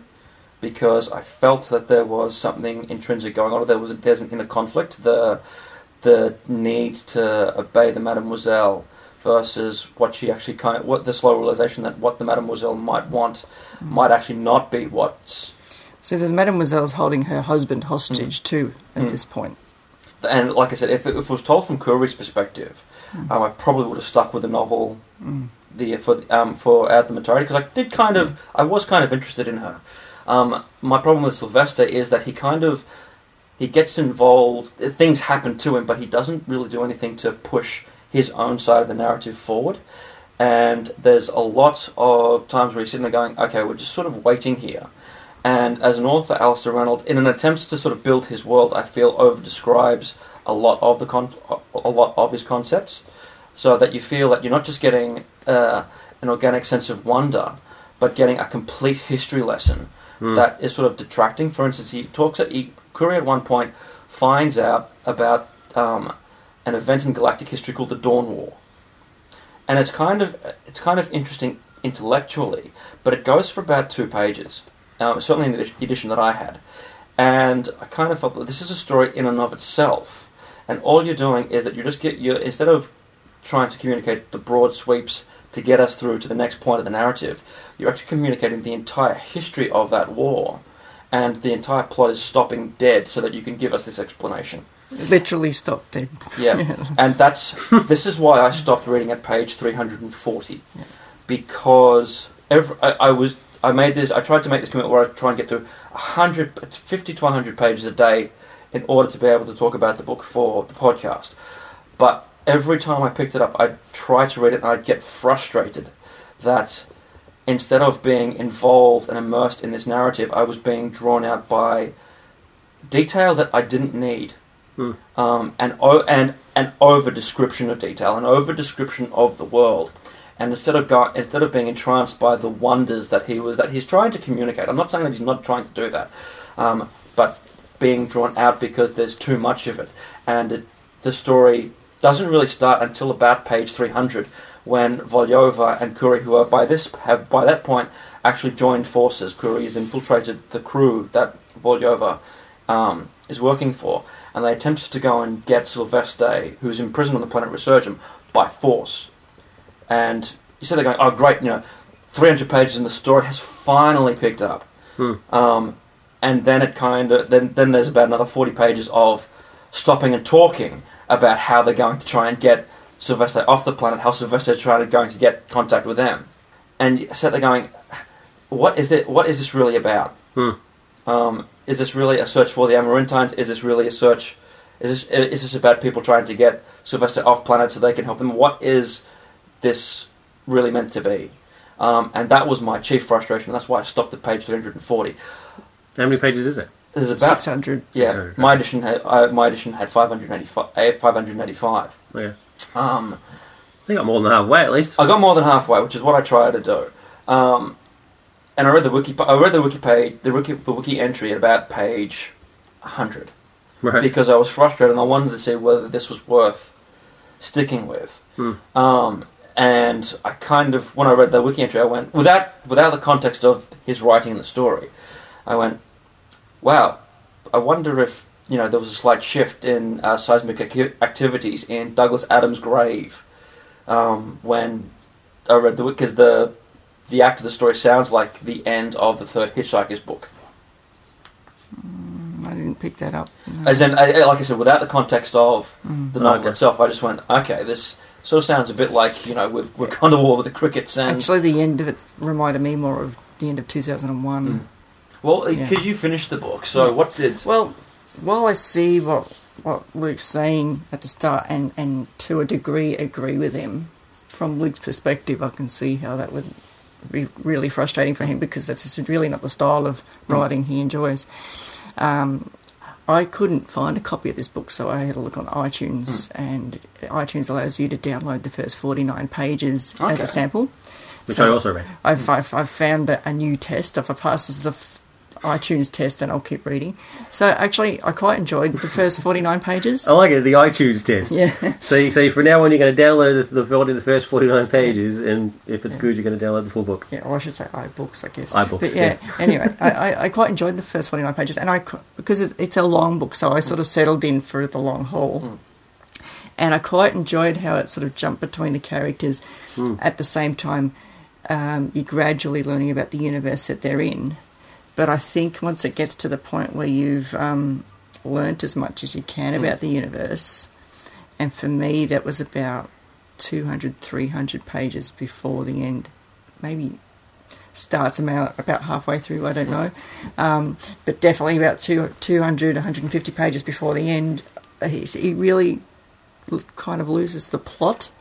because I felt that there was something intrinsic going on. There was there's an inner conflict. The the need to obey the Mademoiselle versus what she actually kind of, what the slow realization that what the Mademoiselle might want might actually not be what's So the Mademoiselle's holding her husband hostage too at Mm. this point. and like I said, if it, if it was told from Khouri's perspective, um, I probably would have stuck with the novel the for um, for Out the Majority because I did kind of I was kind of interested in her. Um, my problem with Sylvester is that he kind of he gets involved. Things happen to him, but he doesn't really do anything to push his own side of the narrative forward. And there's a lot of times where he's sitting there going, "Okay, we're just sort of waiting here." And as an author, Alastair Reynolds, in an attempt to sort of build his world, I feel over describes a lot of the con- a lot of his concepts, so that you feel that you're not just getting uh, an organic sense of wonder, but getting a complete history lesson that is sort of detracting. For instance, he talks at he, Khouri at one point finds out about um, an event in galactic history called the Dawn War, and it's kind of it's kind of interesting intellectually, but it goes for about two pages. Um, certainly in the edition that I had, and I kind of felt that this is a story in and of itself, and all you're doing is that you just get you instead of trying to communicate the broad sweeps to get us through to the next point of the narrative, you're actually communicating the entire history of that war, and the entire plot is stopping dead so that you can give us this explanation. Literally stopped dead. Yeah, and that's this is why I stopped reading at page 340 because every, I, I was I made this I tried to make this commitment where I try and get to 100 50 to 100 pages a day in order to be able to talk about the book for the podcast. But every time I picked it up, I'd try to read it and I'd get frustrated that instead of being involved and immersed in this narrative, I was being drawn out by detail that I didn't need. Um, and o- and an over description of detail, an over description of the world, and instead of go- instead of being entranced by the wonders that he was that he's trying to communicate. I'm not saying that he's not trying to do that, um, but being drawn out because there's too much of it, and it, the story doesn't really start until about page 300 when Volyova and Khouri, who are by this have by that point actually joined forces. Khouri has infiltrated the crew that Volyova um, is working for, and they attempted to go and get Sylvester, who's imprisoned on the planet Resurgam, by force. And you said they're going, oh great, you know, 300 pages in the story has finally picked up. Um, and then it kind of then then there's about another 40 pages of stopping and talking about how they're going to try and get Sylvester off the planet, how Sylvester's trying to going to get contact with them. And sat there going, what is it? What is this really about? Um, is this really a search for the Amarantines? Is this really a search? Is this is this about people trying to get Sylvester off planet so they can help them? What is this really meant to be? Um, and that was my chief frustration. That's why I stopped at page 340. How many pages is it? There's about 600. yeah. 600, My edition had uh, my edition had 585. uh, 585. Yeah. Um, I think I'm more than halfway at least. I got more than halfway, which is what I try to do. Um, and I read the wiki. I read the wiki page, the wiki, the wiki entry at about page 100 Right. because I was frustrated and I wanted to see whether this was worth sticking with. Um, and I kind of, when I read the wiki entry, I went without without the context of his writing the story. I went, wow. I wonder if you know there was a slight shift in uh, seismic ac- activities in Douglas Adams' grave um, when I read the because the the act of the story sounds like the end of the third Hitchhiker's book. I didn't pick that up. no. As in, I, I- like I said, without the context of the novel Okay. itself, I just went, okay, this sort of sounds a bit like you know we're, we're kind of all over the crickets and Actually, the end of it reminded me more of the end of 2001. Well, Yeah. you finished the book, so what did? Well, while I see what what Luke's saying at the start, and and to a degree agree with him, from Luke's perspective, I can see how that would be really frustrating for him because that's just really not the style of writing he enjoys. Um, I couldn't find a copy of this book, so I had a look on iTunes, and iTunes allows you to download the first forty nine pages as a sample. Which So- I also read. I've, I've, I've found a, a new test. If I pass the, iTunes test and I'll keep reading. So actually, I quite enjoyed the first 49 pages. I like it. The iTunes test. Yeah. So, you- so from now on, you're going to download the, the, the first 49 pages, and if it's good, you're going to download the full book. Yeah, or I should say iBooks, I guess. iBooks, But yeah, anyway, I, I, I quite enjoyed the first 49 pages, and I, because it's, it's a long book, so I sort of settled in for the long haul. And I quite enjoyed how it sort of jumped between the characters at the same time. Um, you're gradually learning about the universe that they're in. But I think once it gets to the point where you've um, learnt as much as you can about the universe, and for me, that was about 200, 300 pages before the end. Maybe starts about about halfway through. I don't know, um, but definitely about two, 200, 150 pages before the end. He really kind of loses the plot.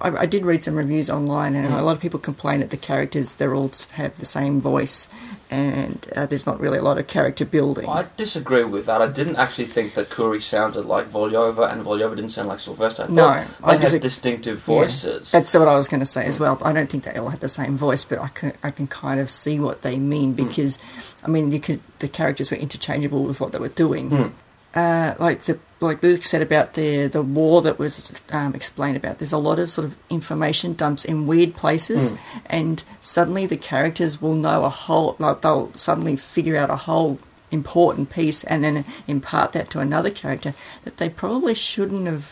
I, I did read some reviews online, and a lot of people complain that the characters they're all have the same voice, and uh, there's not really a lot of character building. I disagree with that. I didn't actually think that Khouri sounded like Volyova, and Volyova didn't sound like Sylvester. I No, I they had distinctive Yeah, voices. that's what I was going to say as well. I don't think they all had the same voice, but I can I can kind of see what they mean because, I mean, you could the characters were interchangeable with what they were doing. Hmm. Uh, like the like Luke said about the the war that was um, explained about. There's a lot of sort of information dumps in weird places, and suddenly the characters will know a whole. Like they'll suddenly figure out a whole important piece, and then impart that to another character that they probably shouldn't have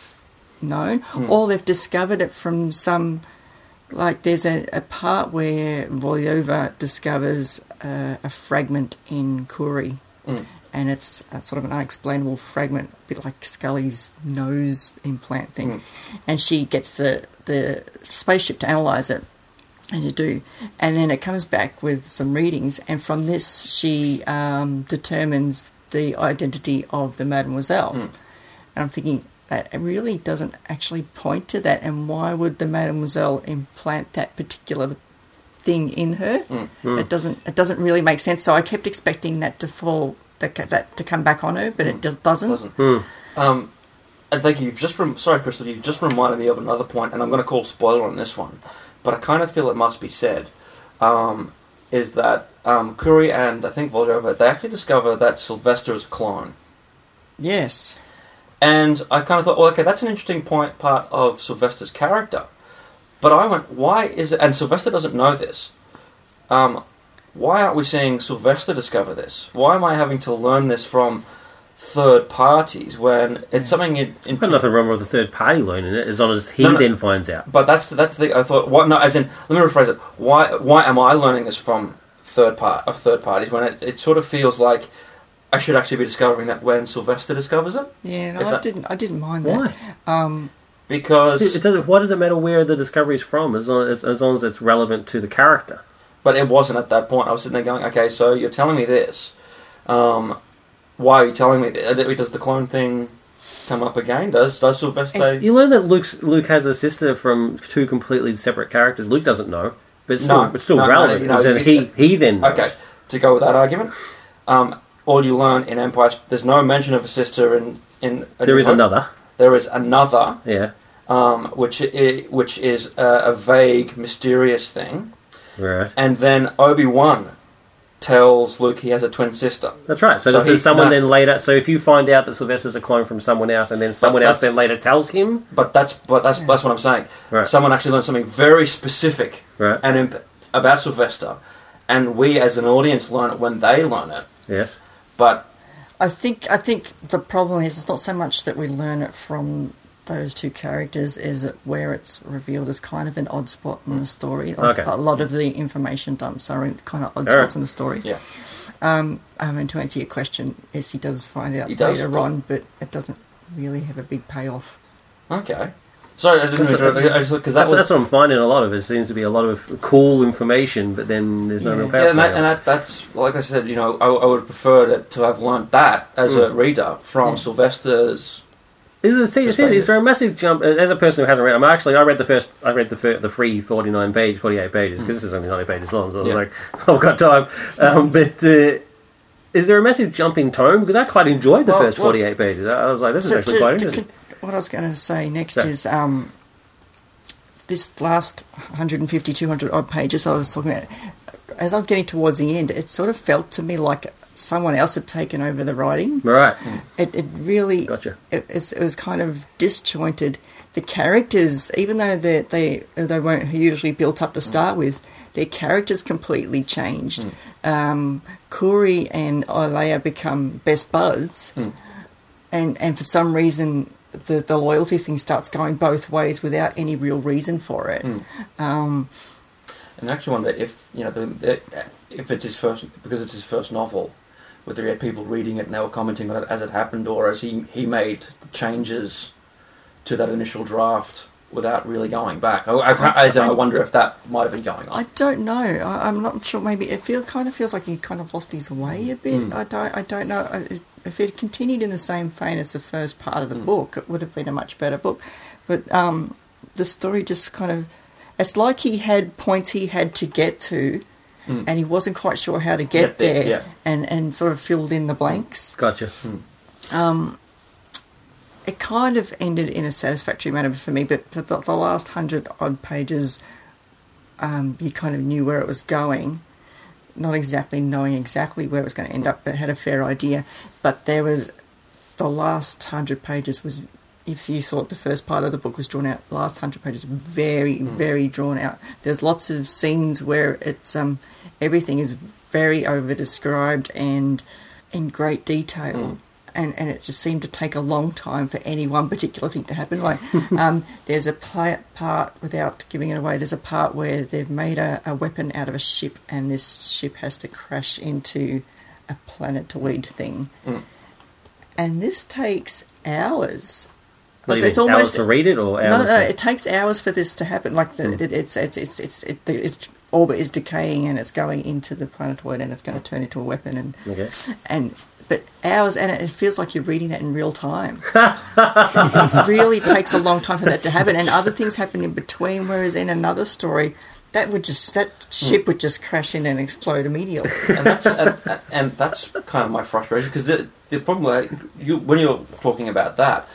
known, or they've discovered it from some. Like there's a, a part where Volyova discovers uh, a fragment in Khouri, Mm. And it's a, sort of an unexplainable fragment, a bit like Scully's nose implant thing, hmm. and she gets the the spaceship to analyze it, and you do, and then it comes back with some readings, and from this she um, determines the identity of the Mademoiselle, hmm. and I'm thinking that it really doesn't actually point to that, and why would the Mademoiselle implant that particular thing in her? Hmm. It doesn't. It doesn't really make sense. So I kept expecting that to fall, that that to come back on her, but it doesn't. Doesn't. Um, and thank you. You've just rem- sorry, Crystal. You've just reminded me of another point, and I'm going to call spoiler on this one, but I kind of feel it must be said. Um, is that um, Khouri and I think Volyova they actually discover that Sylvester is a clone, Yes. and I kind of thought, well, okay, that's an interesting point part of Sylvester's character. But I went, why is it? And Sylvester doesn't know this. Um, why aren't we seeing Sylvester discover this? Why am I having to learn this from third parties when it's something in, in I've got nothing wrong with the third party learning it, as long as he No, no. then finds out. But that's that's the I thought. What? No, as in, let me rephrase it. Why? Why am I learning this from third part of third parties when it, it sort of feels like I should actually be discovering that when Sylvester discovers it Yeah. No, If I that- didn't. I didn't mind Why? that. Um, because. It doesn't, why does it matter where the discovery is from, as long as, as long as it's relevant to the character? But it wasn't at that point. I was sitting there going, okay, so you're telling me this. Um, why are you telling me that? Does the clone thing come up again? Does does Sylvester? You learn that Luke's, Luke has a sister from two completely separate characters. Luke doesn't know, but it's still, No, it's still no, no, relevant. as in he, he then knows. Okay, to go with that argument, um, all you learn in Empire, there's no mention of a sister in in. There Hope. another. There is another, Yeah, um, which i- which is a, a vague, mysterious thing, right. and then Obi Wan tells Luke he has a twin sister. That's right. So, So does he- someone no. then later? So if you find out that Sylvester's a clone from someone else, and then someone else that's- then later tells him, But that's but that's that's what I'm saying. Right. Someone actually learned something very specific right? and imp- about Sylvester, and we as an audience learn it when they learn it. yes. But I think I think the problem is it's not so much that we learn it from those two characters, is where it's revealed as kind of an odd spot in the story. Like Okay. A lot of the information dumps are in kind of odd All right. spots in the story. yeah, Um, um, and to answer your question, yes, he does find out He does. later on, but it doesn't really have a big payoff. okay. Sorry, I didn't. I just because that That's, was that's what I'm finding. A lot of it seems to be a lot of cool information, but then there's no Yeah. real Yeah, payoff. and, that, and that, that's like I said. You know, I, I would prefer to, to have learned that as a reader from Yeah. Sylvester's. Is, it, see, see, is there a massive jump? As a person who hasn't read, I'm actually I read the first, I read the fir- the free 49 page, 48 pages because this is only 90 pages long. So I was Yeah. like, I've got time. Um, but uh, is there a massive jump in tone? Because I quite enjoyed the Well, first well- 48 pages. I I was like, this is actually to- quite to interesting. con- what I was going to say next Yeah. is um, this last 150, 200 odd pages I was talking about. As I was getting towards the end, it sort of felt to me like someone else had taken over the writing. Right. Hmm. It, it really Gotcha. it, it's- it was kind of disjointed. The characters, even though they they they weren't usually built up to hmm. start with, their characters completely changed. Hmm. Um, Khouri and Olea become best buds, and and for some reason. The, the loyalty thing starts going both ways without any real reason for it. Um, And I actually wonder if you know the, the, if it's his first because it's his first novel, whether he had people reading it and they were commenting on it as it happened, or as he he made changes to that initial draft without really going back. I, I, I, I wonder if that might have been going on. I don't know. I, I'm not sure. Maybe it feel kind of feels like he kind of lost his way a bit. Mm. I don't. I don't know. If it continued in the same vein as the first part of the Mm. book, it would have been a much better book. But um, the story just kind of. It's like he had points he had to get to, Mm. and he wasn't quite sure how to Get get there, there, yeah. and and sort of filled in the blanks. Gotcha. Um, it kind of ended in a satisfactory manner for me, but for the, the last hundred odd pages, um, you kind of knew where it was going. Not exactly knowing exactly where it was going to end up, but had a fair idea. But there was the last hundred pages was, if you thought the first part of the book was drawn out, the last hundred pages very, very drawn out. There's lots of scenes where it's um everything is very over described and in great detail. And, and it just seemed to take a long time for any one particular thing to happen. Like, um, there's a pla part, without giving it away, there's a part where they've made a, a weapon out of a ship, and this ship has to crash into a planetoid thing. Mm. And this takes hours. What It's almost- hours to read it or hours? No, no, to- it takes hours for this to happen. Like the, hmm. it, it's it's it's it's it, the, its orbit is decaying and it's going into the planetoid and it's going to hmm. turn into a weapon and Okay. and but hours and it feels like you're reading that in real time. it really takes a long time for that to happen, and other things happen in between. Whereas in another story, that would just that hmm. ship would just crash in and explode immediately. and that's and, and that's kind of my frustration because the, the problem like you when you're talking about that,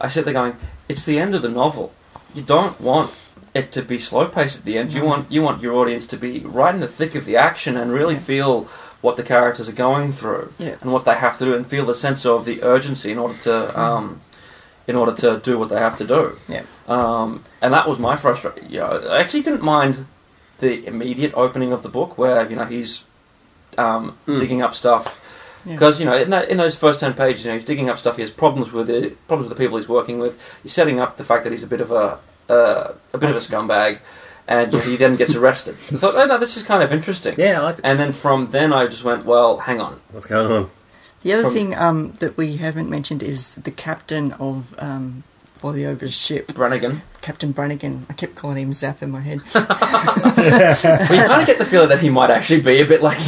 I sit there going, it's the end of the novel. You don't want it to be slow paced at the end. You want you want your audience to be right in the thick of the action and really feel what the characters are going through Yeah. and what they have to do and feel the sense of the urgency in order to um, in order to do what they have to do. Yeah. Um, and that was my frustration. You know, I actually didn't mind the immediate opening of the book where you know he's um, Mm. digging up stuff Yeah. because you know in, that, in those first ten pages, you know he's digging up stuff. He has problems with it, problems with the people he's working with. He's setting up the fact that he's a bit of a uh, a bit of a scumbag, and you know, he then gets arrested. I thought, oh no, this is kind of interesting. Yeah, I like it. And then from then, I just went, well, hang on. What's going on? The other From- thing um, that we haven't mentioned is the captain of um, Volyova's ship, Brannigan. Captain Brannigan. I kept calling him Zap in my head. Well, you kind of get the feeling that he might actually be a bit like.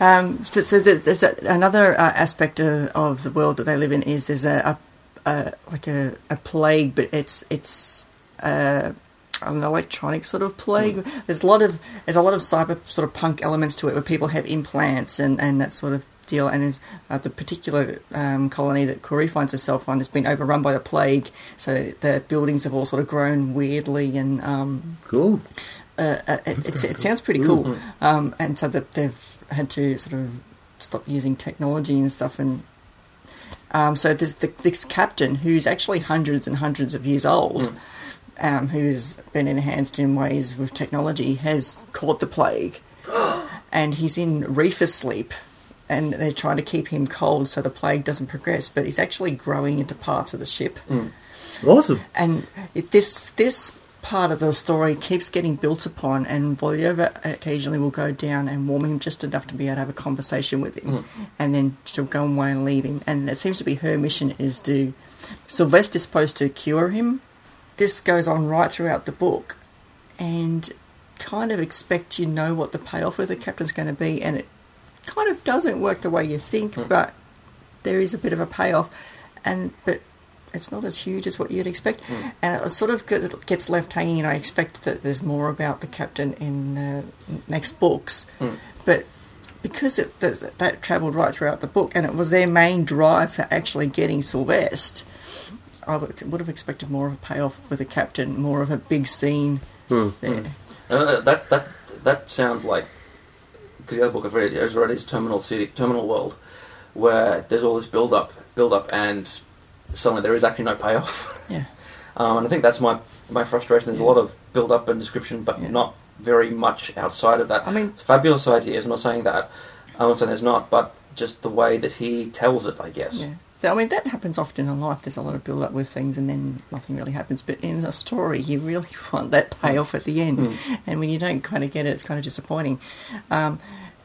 Um, so, so there's a, another uh, aspect of, of the world that they live in is there's a, a, a like a, a plague, but it's it's uh, an electronic sort of plague. There's a lot of there's a lot of cyber sort of punk elements to it, where people have implants and, and that sort of deal. And there's uh, the particular um, colony that Khouri finds herself on has been overrun by the plague, so the buildings have all sort of grown weirdly and. Um, Cool. uh, uh, it, it sounds pretty cool. Um, and so that they've had to sort of stop using technology and stuff. And um, so there's the, this captain who's actually hundreds and hundreds of years old, um, who's been enhanced in ways with technology, has caught the plague, and he's in reefer sleep. And they're trying to keep him cold so the plague doesn't progress, but he's actually growing into parts of the ship Awesome. and it, this this part of the story keeps getting built upon, and Volyova occasionally will go down and warm him just enough to be able to have a conversation with him, mm. and then she'll go away and leave him. And it seems to be her mission is to Sylvester's supposed to cure him. This goes on right throughout the book, and kind of expect you know what the payoff with the captain's going to be, and it kind of doesn't work the way you think, mm. but there is a bit of a payoff, and but it's not as huge as what you'd expect, and it sort of gets- left hanging. And I expect that there's more about the captain in the next books, but because it that, that travelled right throughout the book, and it was their main drive for actually getting Sylvester. I would, would have expected more of a payoff with the captain, more of a big scene Hmm. there. Uh, that that that sounds like because the other book I've read, I've read is Terminal City, Terminal World, where there's all this build up, build up, and suddenly there is actually no payoff. Yeah. Um, and I think that's my my frustration. There's a lot of build up and description, but Yeah. not very much outside of that. I mean- fabulous ideas. I'm not saying that. I'm not saying there's not, but just the way that he tells it, I guess. Yeah. I mean, that happens often in life. There's a lot of build up with things and then nothing really happens. But in a story, you really want that payoff at the end. And when you don't kind of get it, it's kind of disappointing. Um,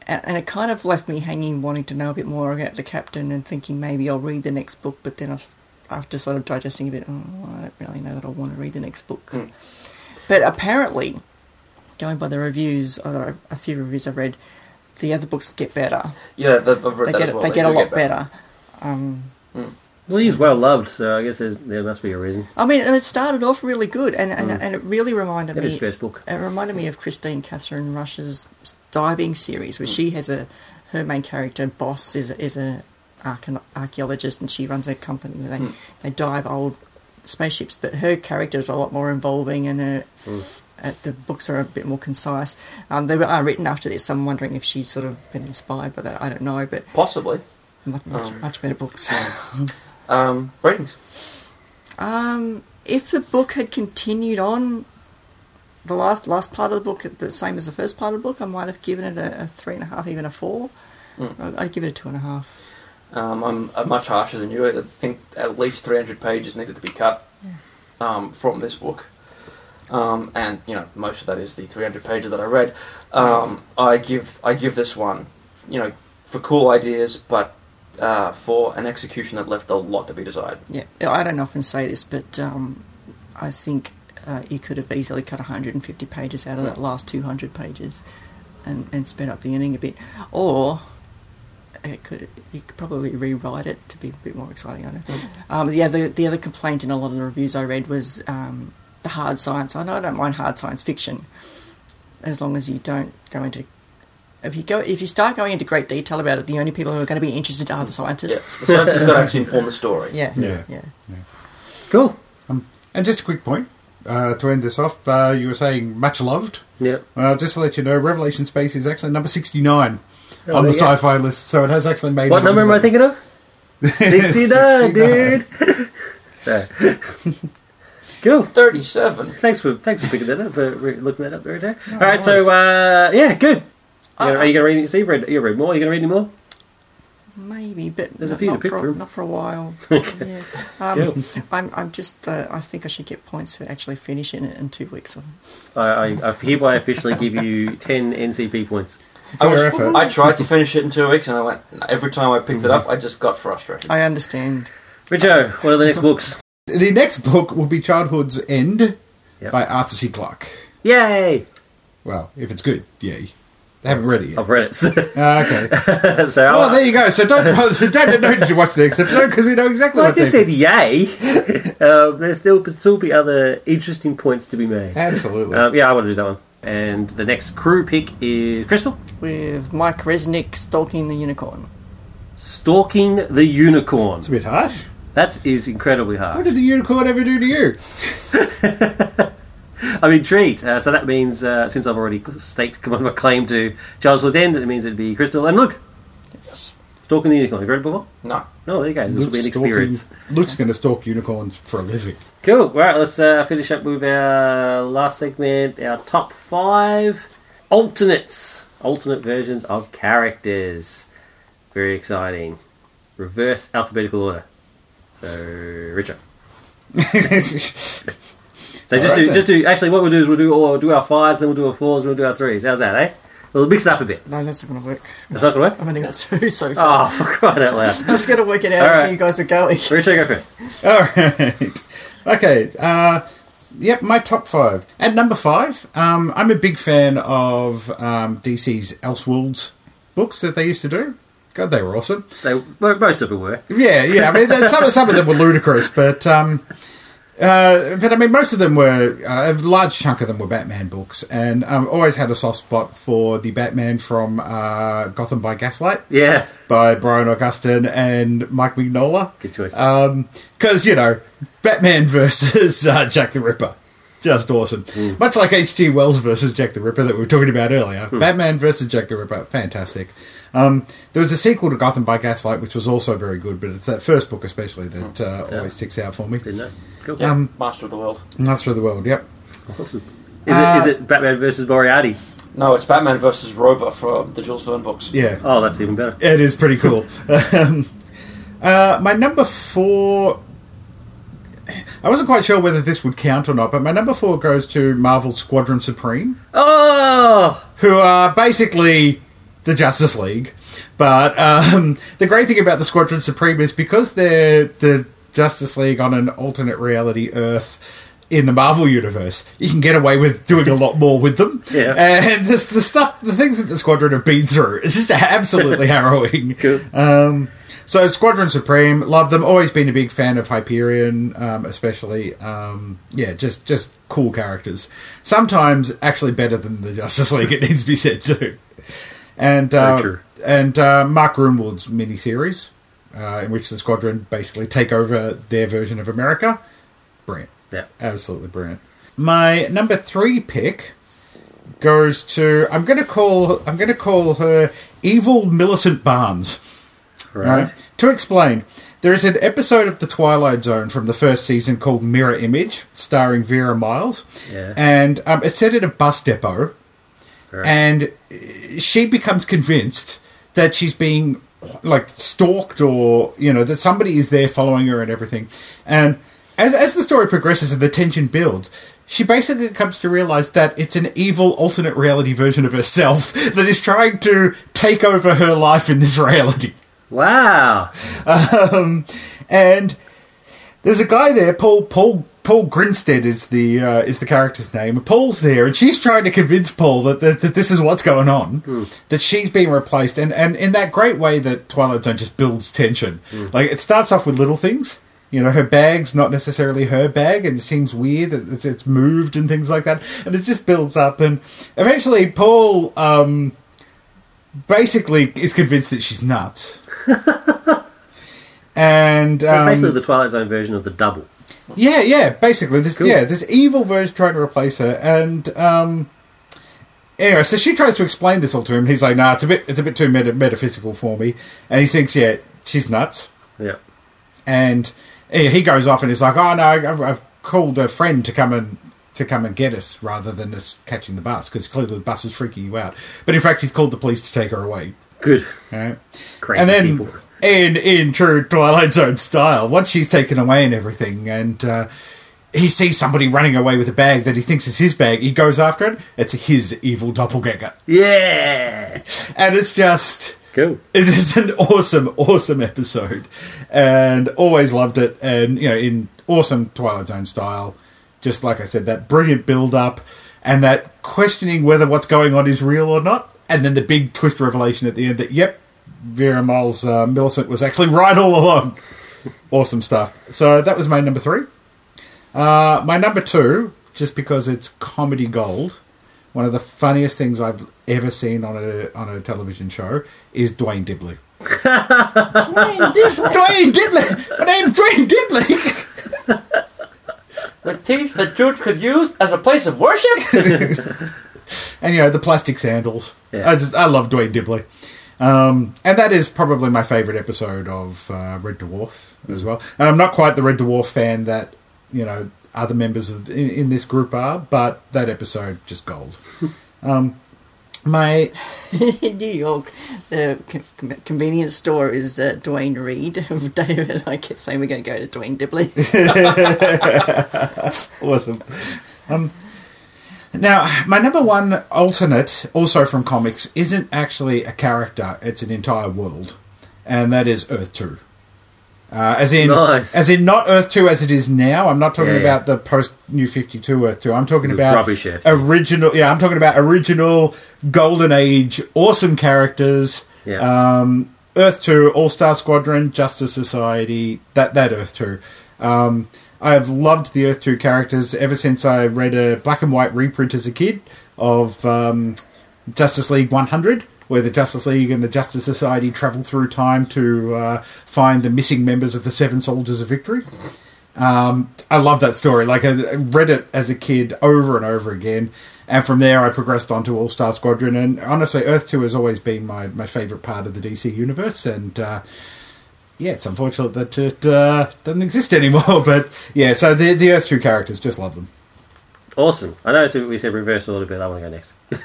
and, it kind of left me hanging, wanting to know a bit more about the captain and thinking maybe I'll read the next book. But then I've, after sort of digesting a bit, oh, I don't really know that I want to read the next book. Mm. But apparently, going by the reviews, or a few reviews I've read, the other books get better. Yeah, I've I've read They that get as well. they get a do lot better. Um, Well, he's well loved, so I guess there's, there must be a reason. I mean, and it started off really good, and and, Mm. and it really reminded That is me. his first book. It reminded me of Kristine Kathryn Rusch's diving series, where she has a her main character boss is is a archae- archaeologist, and she runs a company where they they dive old spaceships. But her character is a lot more involving, and her, uh, the books are a bit more concise. Um, they are written after this. I'm wondering if she's sort of been inspired by that. I don't know, but Possibly. much much, Um, much better books. Um, ratings. Um, if the book had continued on, the last last part of the book, the same as the first part of the book, I might have given it a, a three and a half, even a four. Mm. I'd give it a two and a half. Um, I'm uh, much harsher than you. I think at least 300 pages needed to be cut um, from this book. Um, and you know most of that is the 300 pages that I read. Um, I give I give this one, you know, for cool ideas, but uh, for an execution that left a lot to be desired. Yeah, I don't often say this, but um, I think uh, you could have easily cut 150 pages out of that last 200 pages, and, and sped up the ending a bit, or it could you could probably rewrite it to be a bit more exciting. I know. Um, the other the other complaint in a lot of the reviews I read was um, the hard science. I know I don't mind hard science fiction, as long as you don't go into if you go if you start going into great detail about it, the only people who are going to be interested are the Yes, scientists. the scientists has got to actually inform the story. Yeah, Yeah. yeah. Cool. Um, And just a quick point uh, to end this off. Uh, you were saying much loved. Yeah. Uh, just to let you know, Revelation Space is actually number 69 Oh, on the there you go. sci-fi list, so it has actually made. What number am I thinking of? the- 69, dude. so, cool. 37. Thanks for thanks for picking that up, for re- looking that up there, Joe. All right, so uh, yeah, good. You gonna- are you going to read? So you've read, you read more. Are you going to read any more? Maybe, but There's a not, to pick for, from. not for a while. yeah. um, Cool. I'm, I'm just. Uh, I think I should get points for actually finishing it in two weeks. I, I, I hereby officially give you ten NCP points. For I, was- effort. I tried to finish it in two weeks, and I went. Every time I picked it up, I just got frustrated. I understand. Richo, what are the next books? The next book will be Childhood's End Yep. by Arthur C. Clarke. Yay! Well, if it's good, yay. I haven't read it yet. I've read it. so, Ah, okay. I- Well, there you go. So don't so don't know did you watch the next episode because we know exactly Well, I just said yay. um, there's still still be other interesting points to be made. Absolutely. Um, yeah, I want to do that one. And the next crew pick is Crystal. With Mike Resnick stalking the unicorn. Stalking the Unicorn. it's a bit harsh. That is incredibly harsh. What did the unicorn ever do to you? I'm intrigued. Uh, so that means, uh, since I've already staked my claim to Childhood's End, it means it'd be Crystal. And look, Yes. Stalking the Unicorn. Have you read it before? No. No, there you go. This will be an Luke's stalking- experience. Luke's going to stalk unicorns for a living. Cool. Right, let's uh, finish up with our last segment, our top five alternates, alternate versions of characters. Very exciting. Reverse alphabetical order. So, Richard. So just Alright do, then. just do. Actually, what we'll do is we'll do, we'll do our fives, then we'll do our fours, then we'll do our threes. How's that, eh? We'll mix it up a bit. No, that's not going to work. That's not gonna work. I've only got two so far. Oh, for crying out loud! I was going to work it out All as right. you guys are going. Richard, go first. All right. Okay. Uh, yep, my top five. At number five, um, I'm a big fan of um, DC's Elseworlds books that they used to do. God, they were awesome. They, most of them were. Yeah, yeah. I mean, some some of them were ludicrous, but um, uh, but I mean, most of them were uh, a large chunk of them were Batman books, and I've always had a soft spot for the Batman from uh, Gotham by Gaslight Yeah, by Brian Augustyn and Mike Mignola. good choice. Because, you know, Batman versus uh, Jack the Ripper. Just awesome. Much like H.G. Wells versus Jack the Ripper that we were talking about earlier. Batman versus Jack the Ripper, fantastic. Um, there was a sequel to Gotham by Gaslight, which was also very good, but it's that first book especially that uh, Yeah. always sticks out for me. Didn't know. Cool. Yeah, Um, Master of the World. Master of the World, yep. Awesome. Is, Uh, it, is it Batman versus Moriarty? No, it's Batman versus Rover from the Jules Verne books. Yeah. Oh, that's even better. It is pretty cool. um, uh, my number four. I wasn't quite sure whether this would count or not, but my number four goes to Marvel Squadron Supreme, Oh, who are basically the Justice League. But um, the great thing about the Squadron Supreme is because they're the Justice League on an alternate reality Earth in the Marvel universe, you can get away with doing a lot more with them. Yeah. And the stuff, the things that the Squadron have been through, it's just absolutely harrowing. Cool. Um, so Squadron Supreme, love them. Always been a big fan of Hyperion, um, especially. Um, yeah, just just cool characters. Sometimes actually better than the Justice League. It needs to be said too. And uh, true. and uh, Mark Gruenwald's miniseries, uh, in which the Squadron basically take over their version of America. Brilliant. yeah. Absolutely brilliant. My number three pick goes to I'm going to call I'm going to call her Evil Millicent Barnes. Right. Right. To explain, there is an episode of The Twilight Zone from the first season called Mirror Image, starring Vera Miles. Yeah. And um, it's set at a bus depot, Right. and uh, she becomes convinced that she's being like stalked or you know that somebody is there following her and everything and as, as the story progresses and the tension builds she basically comes to realize that it's an evil alternate reality version of herself that is trying to take over her life in this reality wow. um, and there's a guy there, Paul Paul Paul Grinstead is the uh, is the character's name. Paul's there, and she's trying to convince Paul that, that, that this is what's going on, that she's being replaced, and, and in that great way that Twilight Zone just builds tension. Like it starts off with little things. You know, her bag's not necessarily her bag, and it seems weird that it's, it's moved and things like that, and it just builds up, and eventually Paul um, basically is convinced that she's nuts. and So um, basically, the Twilight Zone version of the double. yeah, yeah, basically this Cool. yeah, this evil version trying to replace her and um anyway, so she tries to explain this all to him. He's like, "Nah, it's a bit it's a bit too meta- metaphysical for me." And he thinks, "Yeah, she's nuts." Yeah. And he goes off and he's like, "Oh no, I've, I've called a friend to come and to come and get us rather than us catching the bus because clearly the bus is freaking you out." But in fact, he's called the police to take her away. Good. Right? Crazy and then people. in in true Twilight Zone style, once she's taken away and everything, and uh, he sees somebody running away with a bag that he thinks is his bag, he goes after it. It's his evil doppelganger, Yeah. and it's just. Cool. It is an awesome, awesome episode, and always loved it. And you know, in awesome Twilight Zone style, just like I said, that brilliant build up and that questioning whether what's going on is real or not, and then the big twist revelation at the end that yep, Vera Miles uh, Millicent was actually right all along. awesome stuff. So that was my number three. Uh, my number two, just because it's comedy gold, one of the funniest things I've ever seen on a on a television show is Duane Dibbley. Duane Dibbley. My name's Duane Dibbley. The teeth that George could use as a place of worship? and you know the plastic sandals. Yeah. I just I love Duane Dibbley. Um, and that is probably my favourite episode of uh, Red Dwarf as well. And I'm not quite the Red Dwarf fan that you know other members of in, in this group are, but that episode just gold. um, my In New York, the con- convenience store is uh, Duane Reade. David and I kept saying we're going to go to Duane Dibbley. awesome. Um, now, my number one alternate, also from comics, isn't actually a character; it's an entire world, and that is Earth Two. Uh, as in, Nice. as in, not Earth Two as it is now. I'm not talking Yeah, yeah. about the post New Fifty Two Earth Two. I'm talking The about rubbish original. Yeah, I'm talking about original Golden Age, awesome characters. Yeah. Um, Earth Two, All Star Squadron, Justice Society. That that Earth Two. Um, I've loved the Earth Two characters ever since I read a black and white reprint as a kid of um, Justice League 100, where the Justice League and the Justice Society travel through time to uh, find the missing members of the Seven Soldiers of Victory. Um, I love that story. Like I read it as a kid over and over again, and from there I progressed on to All Star Squadron. And honestly, Earth Two has always been my, my favorite part of the DC universe. And uh, yeah, it's unfortunate that it uh, doesn't exist anymore. But yeah, so the the Earth Two characters, just love them. Awesome. I know we said reverse a little bit. I want to go next.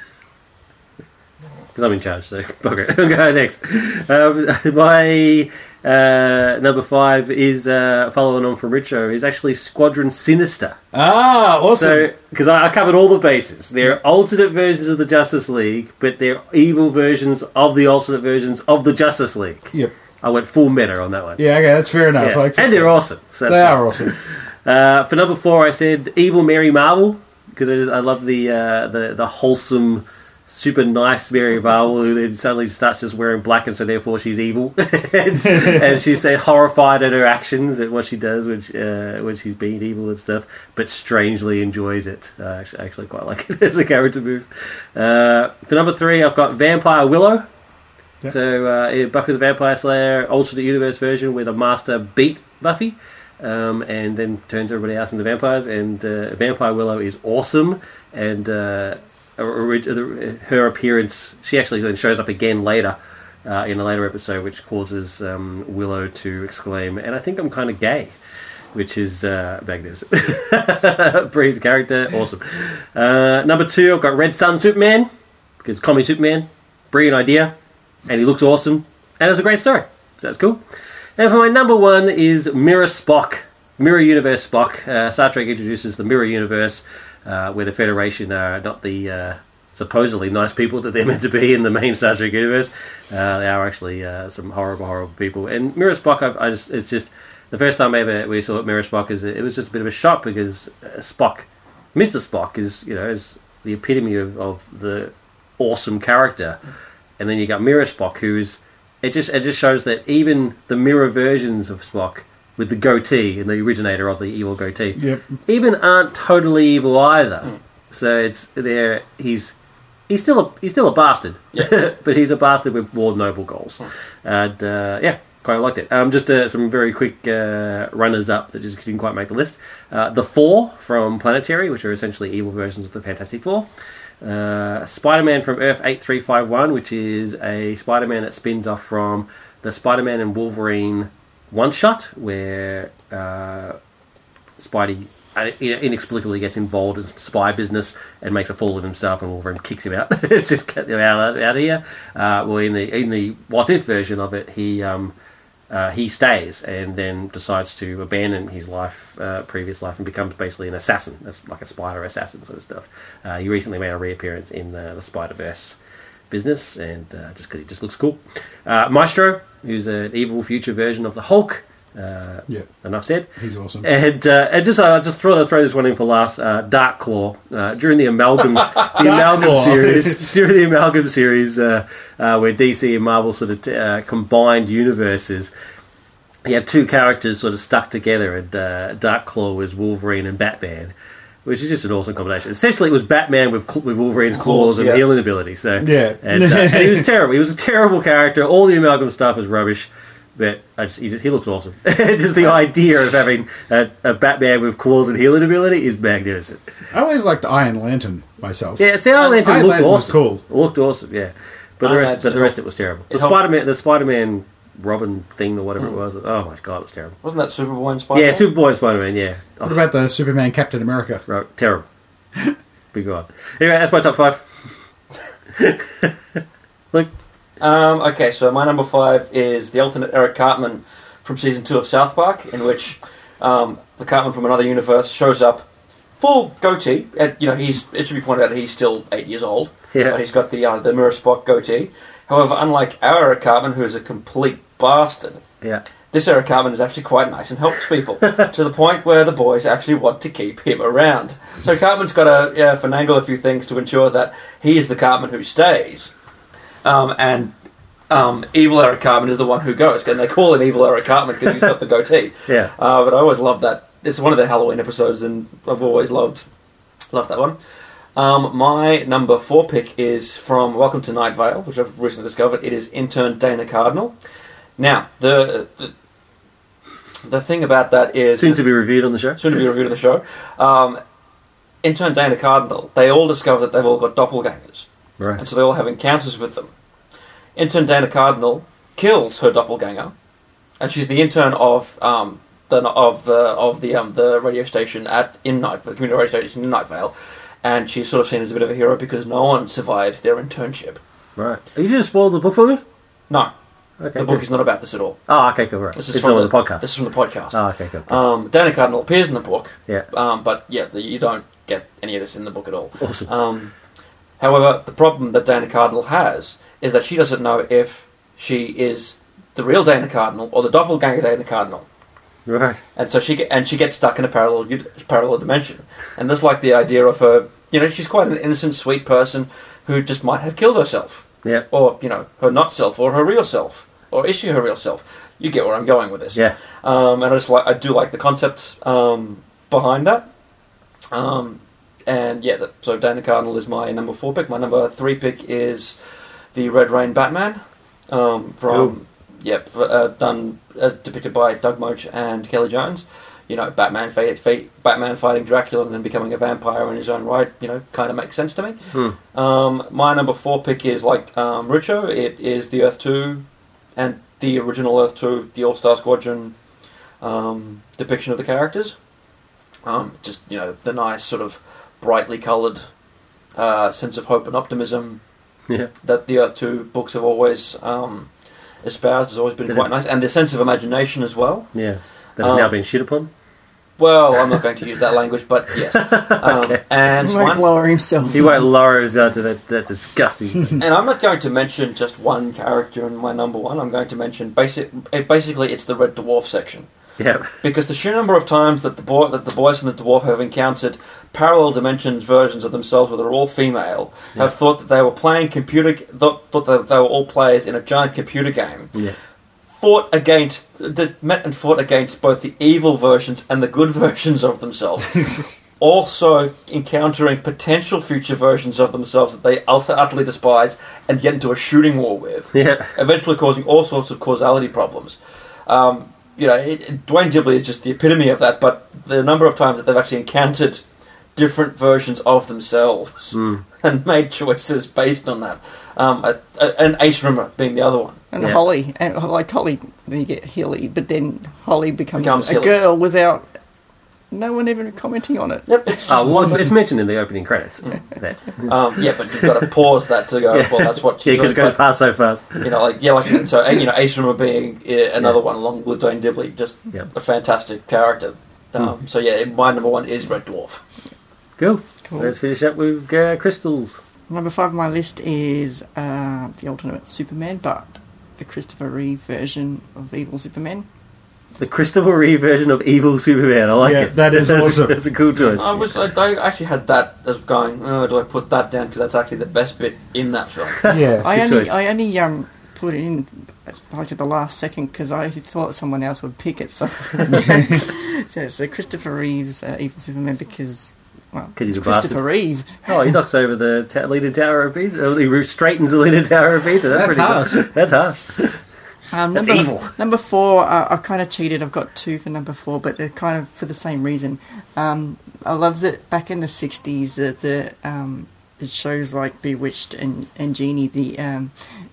Because I'm in charge, so okay, I'll go next. Um, my uh, number five is uh, following on from Richo is actually Squadron Sinister. Ah, awesome. So, because I, I covered all the bases, they're alternate versions of the Justice League, but they're evil versions of the alternate versions of the Justice League. yep. I went full meta on that one. Yeah, okay, that's fair enough. Yeah. And they're that. awesome. So They are awesome. Uh, for number four, I said Evil Mary Marvel because I, just- I love the uh, the the wholesome, super nice Mary Marvel who then suddenly starts just wearing black, and so therefore she's evil, and, and she's so horrified at her actions at what she does uh, when she's being evil and stuff, but strangely enjoys it. Uh, actually, I actually quite like it as a character move. Uh, for number three, I've got Vampire Willow. Yeah. So uh, Buffy the Vampire Slayer alternate universe version where the Master beat Buffy um, and then turns everybody else into vampires. And uh, Vampire Willow is awesome, and uh, orig- her appearance, she actually then shows up again later uh, in a later episode, which causes um, Willow to exclaim, "And I think I'm kind of gay." Which is uh, magnificent. Bree's character, awesome. Uh, number two, I've got Red Son Superman because Comedy Superman, brilliant idea, and he looks awesome, and it's a great story. So that's cool. And for my number one is Mirror Spock, Mirror Universe Spock. Uh, Star Trek introduces the Mirror Universe, uh, where the Federation are not the uh, supposedly nice people that they're meant to be in the main Star Trek universe. Uh, they are actually uh, some horrible, horrible people. And Mirror Spock, I, I just it's just the first time ever we saw Mirror Spock is it was just a bit of a shock because uh, Spock, Mister Spock, is you know is the epitome of, of the awesome character, and then you got Mirror Spock, who's it just it just shows that even the mirror versions of Spock with the goatee and the originator of the evil goatee, Yep. even aren't totally evil either. So it's there. He's he's still a he's still a bastard, but he's a bastard with more noble goals. And uh, yeah, quite liked it. Um, just uh, some very quick uh, runners up that just didn't quite make the list. Uh, the Four from Planetary, which are essentially evil versions of the Fantastic Four. Uh, Spider-Man from Earth 8351, which is a Spider-Man that spins off from the Spider-Man and Wolverine one-shot, where uh, Spidey uh, inexplicably gets involved in spy business and makes a fool of himself, and Wolverine kicks him out. just get him out, out of here. Uh, well, in the in the what if version of it, he um, uh, he stays and then decides to abandon his life, uh, previous life, and becomes basically an assassin. Like a spider assassin sort of stuff. Uh, he recently made a reappearance in the, the Spider Verse business, and uh, just because he just looks cool. Uh, Maestro, who's an evil future version of the Hulk. Uh, Yeah, enough said. he's awesome. And uh, and just uh, just throw throw this one in for last. Uh, Dark Claw uh, during the amalgam the amalgam Claw. series during the amalgam series uh, uh, where DC and Marvel sort of uh, combined universes. He had two characters sort of stuck together, and uh, Dark Claw was Wolverine and Batman, which is just an awesome combination. Essentially, it was Batman with with Wolverine's claws, Claws, and yeah. healing ability. So Yeah. and, uh, and he was terrible. He was a terrible character. All the amalgam stuff was rubbish. But I just, he, just, he looks awesome. just the idea of having a, a Batman with claws and healing ability is magnificent. I always liked Iron Lantern myself. Yeah, see, Iron Lantern Iron looked Lantern was awesome. cool. It looked awesome, yeah. But the rest, Lantern but the rest, it was terrible. The it helped- Spider Man, the Spider Man Robin thing or whatever it hmm. was. Oh my god, it was terrible. Wasn't that Superboy and Spider? Yeah, Superboy and Spider Man. Yeah, What oh, about the Superman Captain America? right, terrible. Big god. Anyway, that's my top five. Look, Um, okay, so my number five is the alternate Eric Cartman from season two of South Park, in which um, the Cartman from another universe shows up, full goatee. And, you know, he's it should be pointed out that he's still eight years old, Yeah. but he's got the uh, the Mirror Spock goatee. However, unlike our Eric Cartman, who is a complete bastard, yeah, this Eric Cartman is actually quite nice and helps people to the point where the boys actually want to keep him around. So Cartman's got to yeah, finagle a few things to ensure that he is the Cartman who stays, um, and um, evil Eric Cartman is the one who goes. And they call him evil Eric Cartman because he's got the goatee. yeah. Uh, but I always loved that. It's one of the Halloween episodes, and I've always loved loved that one. Um, my number four pick is from Welcome to Night Vale, which I've recently discovered. It is intern Dana Cardinal. Now, the, the the thing about that is Soon to be reviewed on the show. soon to be reviewed in the show. Um, intern Dana Cardinal, they all discover that they've all got doppelgangers, Right. and so they all have encounters with them. Intern Dana Cardinal kills her doppelganger, and she's the intern of um, the of the of the um, the radio station at in Night the community radio station in Night Vale, and she's sort of seen as a bit of a hero because no one survives their internship. Right. Are you just spoiled the book for me? No, Okay. the book is not about this at all. Oh, okay, cool. Right. This is It's from on the podcast. This is from the podcast. Oh, okay, cool. cool. Um, Dana Cardinal appears in the book, yeah. um, but yeah, the, you don't get any of this in the book at all. Awesome. Um, however, the problem that Dana Cardinal has is that she doesn't know if she is the real Dana Cardinal or the doppelganger Dana Cardinal, Right. and so she get, and she gets stuck in a parallel parallel dimension. And just like the idea of her, you know, she's quite an innocent, sweet person who just might have killed herself, Yeah. or you know, her not self, or her real self, or is she her real self? You get where I'm going with this. Yeah. Um, and I just like I do like the concept um, behind that. Um, and yeah, that, so Dana Cardinal is my number four pick. My number three pick is the Red Rain Batman um, from yep uh, done as depicted by Doug Moench and Kelly Jones. You know, Batman fa- fa- Batman fighting Dracula and then becoming a vampire in his own right. You know, kind of makes sense to me. Hmm. Um, my number four pick is like um, Richo. It is the Earth Two and the original Earth Two, the All Star Squadron um, depiction of the characters. Um, just you know the nice sort of brightly coloured uh, sense of hope and optimism Yeah. that the Earth Two books have always um, espoused has always been Did quite it- nice, and the sense of imagination as well. Yeah. That has Um, now been shit upon. Well, I'm not going to use that language, but yes. Um, Okay. And He won't one, lower himself. He won't lower us out to that, that disgusting. and I'm not going to mention just one character in my number one. I'm going to mention basic. Basically, it's the Red Dwarf section yeah. because the sheer number of times that the boy, that the boys and the dwarf have encountered parallel dimensions versions of themselves, where they're all female, Yeah. have thought that they were playing computer, thought, thought that they were all players in a giant computer game. Yeah. Fought against, met and fought against both the evil versions and the good versions of themselves. also encountering potential future versions of themselves that they utter- utterly despise and get into a shooting war with Yeah. eventually causing all sorts of causality problems. Um, you know, it, it- Duane Dibbley is just the epitome of that. But the number of times that they've actually encountered different versions of themselves Mm. and made choices based on that, um, uh, and Ace Rimmer being the other one. And Yeah. Holly, and like Holly, then you get Hilly, but then Holly becomes, Becomes a Hilly. girl without no one even commenting on it. Yep, it's just Oh, well, it's mentioned in the opening credits. That. um, yeah, but you've got to pause that to go. Well, that's what Yeah, she's because it doing. goes past so fast. You know, like yeah, like so, and, you know, Ace Rimmer being uh, another Yeah. one along with Duane Dibbley, just Yeah. a fantastic character. Um, So yeah, my number one is Red Dwarf. Cool. Cool. Let's finish up with uh, crystals. Number five on my list is uh, the Ultimate Superman, but the Christopher Reeve version of Evil Superman. The Christopher Reeve version of Evil Superman. I like Yeah, it. that is That's a- awesome. That's a cool choice. I was I, I actually had that as going. Oh, do I put that down because that's actually the best bit in that film. Yeah. I only choice. I only um put it in like at the last second because I thought someone else would pick it. So, so, so Christopher Reeve's uh, Evil Superman because well, 'Cause he's it's a bastard. Christopher Reeve. Oh, he knocks over the ta- leaning tower of Pisa. He straightens the leaning tower of Pisa. That's, That's pretty good. That's harsh. Um, That's number, evil. Number four, uh, I've kind of cheated. I've got two for number four, but they're kind of for the same reason. Um, I love that back in the '60s, that the um, it shows like Bewitched and and Jeannie, the um,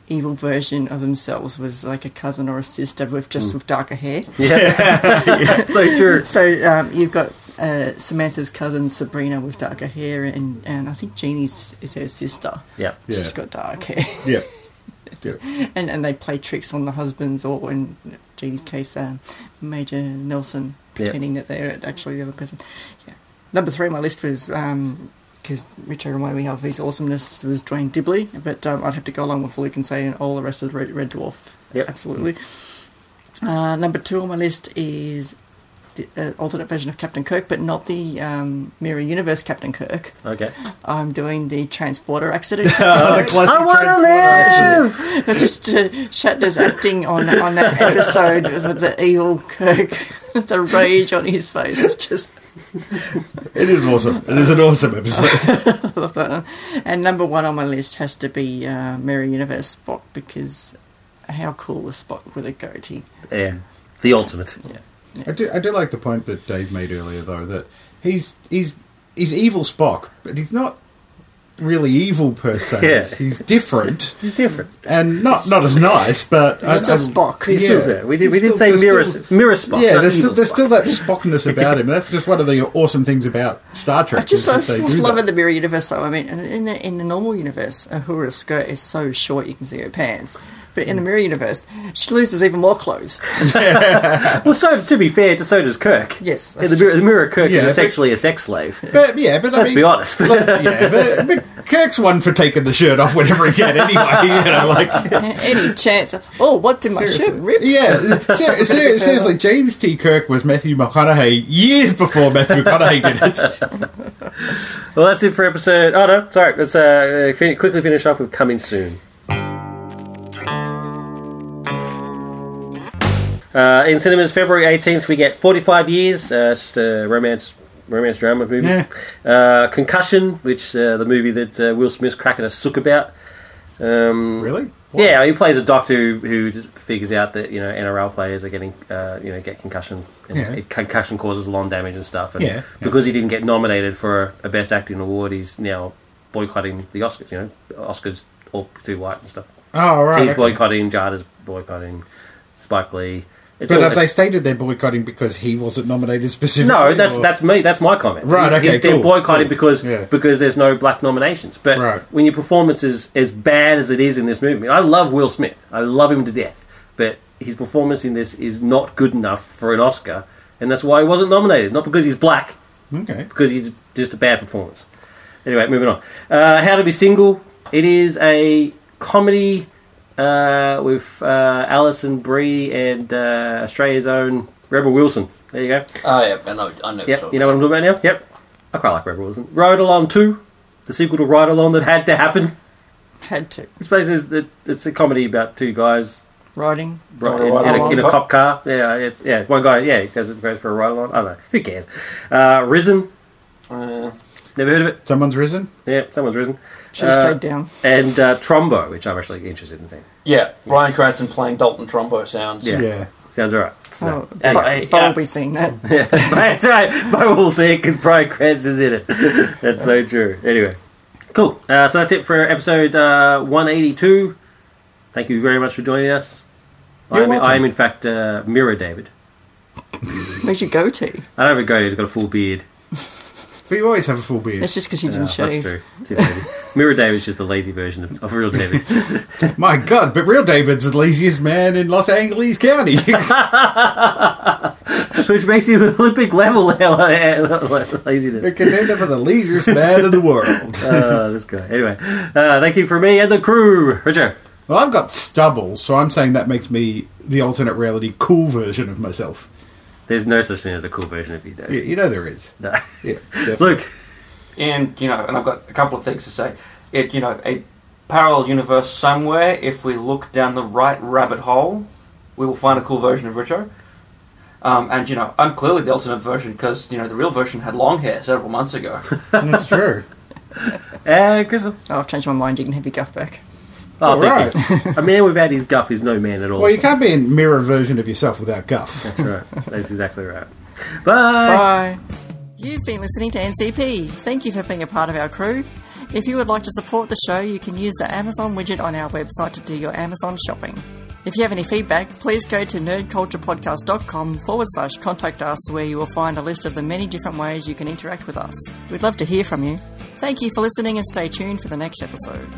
evil version of themselves was like a cousin or a sister with just Mm. with darker hair. Yeah. so true. So um, you've got uh, Samantha's cousin Sabrina with darker hair, and, and I think Jeannie's is her sister. Yeah. Yeah. She's got dark hair. Yeah. Yeah. and and they play tricks on the husbands, or in Jeannie's case, um, Major Nelson, Yeah. pretending that they're actually the other person. Yeah. Number three on my list was because Richard reminded me of his awesomeness was Duane Dibbley, but um, I'd have to go along with Luke and say all the rest of the Red, Red Dwarf. Yep. Absolutely. Uh, number two on my list is the uh, alternate version of Captain Kirk, but not the um, Mirror Universe Captain Kirk. Okay. I'm doing the transporter accident. the classic I want to live. Just uh, Shatner's acting on on that episode with the evil Kirk, the rage on his face. is just It is awesome. It is an awesome episode. I love that. one. And number one on my list has to be uh, Mirror Universe Spock because how cool is Spock with a goatee? Yeah. The ultimate. I do, I do like the point that Dave made earlier, though, that he's he's he's evil Spock, but he's not really evil per se. Yeah. He's different He's different. and not not as nice, but He's still Spock. He's Yeah. still there. We, did, we He's didn't say mirror, still- mirror Spock. Yeah, there's still there's Spock. still that Spockness about him. That's just one of the awesome things about Star Trek. I just is I that they just do love that. in the mirror universe though. I mean, in the in the normal universe, Uhura's skirt is so short you can see her pants. But in the mirror universe, she loses even more clothes. Well, so to be fair, so does Kirk. Yes, Yeah, that's the, mirror, the mirror Kirk Yeah, is but- essentially a sex slave. But yeah, but I Let's mean, be honest. like, yeah, but, but Kirk's one for taking the shirt off whenever he can. Anyway, you know, like Any chance? Of, oh, what did my shirt rip? yeah, ser- ser- seriously, James T. Kirk was Matthew McConaughey years before Matthew McConaughey did it. Well, that's it for episode. Oh no, sorry. Let's uh, fin- quickly finish off with coming soon. Uh, in cinemas, February eighteenth, we get Forty Five Years. Uh, it's just a romance, romance drama movie. Yeah. Uh, Concussion, which uh, the movie that uh, Will Smith's cracking a sook about. Um, Really? Yeah, he plays a doctor who, who figures out that you know NRL players are getting uh, you know get concussion and Yeah. it- concussion causes lung damage and stuff. And Yeah, yeah. because he didn't get nominated for a best acting award, he's now boycotting the Oscars. You know, Oscars all too white and stuff. Oh right. He's okay. boycotting, Jada's boycotting, Spike Lee. It's But all- have they stated they're boycotting because he wasn't nominated specifically? no, that's or- that's me. That's my comment. Right, He's- okay, he's- They're cool, boycotting cool. because Yeah. because there's no black nominations. But Right. when your performance is as bad as it is in this movie, I love Will Smith. I love him to death. But his performance in this is not good enough for an Oscar, and that's why he wasn't nominated. Not because he's black, okay. because he's just a bad performance. Anyway, moving on. Uh, How to Be Single. It is a comedy uh, with uh, Alison Brie and uh, Australia's own Rebel Wilson. There you go. Oh yeah, I know. I know. what you're Yep, you know what I'm talking about now? Yep. I quite like Rebel Wilson. Ride Along 2, the sequel to Ride Along that had to happen. Had to This place is that it's a comedy about two guys riding. right, Oh, in, Ride in a, in a cop? cop car. Yeah, it's yeah, one guy, yeah, he goes, goes for a ride along. I don't know. Who cares? Uh, Risen. Uh, Never heard of it? Someone's risen. Yeah, someone's risen. Should have Uh, stayed down. And uh, Trumbo, which I'm actually interested in seeing. yeah, Bryan Cranston playing Dalton Trumbo sounds. Yeah. Yeah. Sounds alright. Oh, anyway, Bo, Bo yeah. will be seeing that. Yeah, that's right. Bo will see it because Bryan Cranston's in it. That's so true. Anyway, cool. Uh, so that's it for episode uh, 182. Thank you very much for joining us. I You're am, welcome. I am in fact uh, Mirror David. Where's your goatee? I don't have a goatee. He's got a full beard. But you always have a full beard. That's just because you didn't that's shave. true. Too lazy. Mirror David's just a lazy version of, of real David. My God, but real David's the laziest man in Los Angeles County. Which makes him an Olympic level laziness. a contender for the laziest man in the world. Uh, this guy. Anyway, uh, thank you for me and the crew. Richard. Well, I've got stubble, so I'm saying that makes me the alternate reality cool version of myself. There's no such thing as a cool version of you, Dave. You, you know there is. No. Yeah, definitely. Look, And you know, and I've got a couple of things to say. It, you know, a parallel universe somewhere. If we look down the right rabbit hole, we will find a cool version of Richo. Um, and you know, I'm clearly the alternate version because you know the real version had long hair several months ago. That's true. uh, Crystal. Oh, I've changed my mind. You can have your guff back. Oh, All thank right. you. A man without his guff is no man at all. Well, you can't be a mirror version of yourself without guff. That's right. That's exactly right. Bye. Bye. You've been listening to NCP. Thank you for being a part of our crew. If you would like to support the show, you can use the Amazon widget on our website to do your Amazon shopping. If you have any feedback, please go to nerdculturepodcast.com forward slash contact us, where you will find a list of the many different ways you can interact with us. We'd love to hear from you. Thank you for listening and stay tuned for the next episode.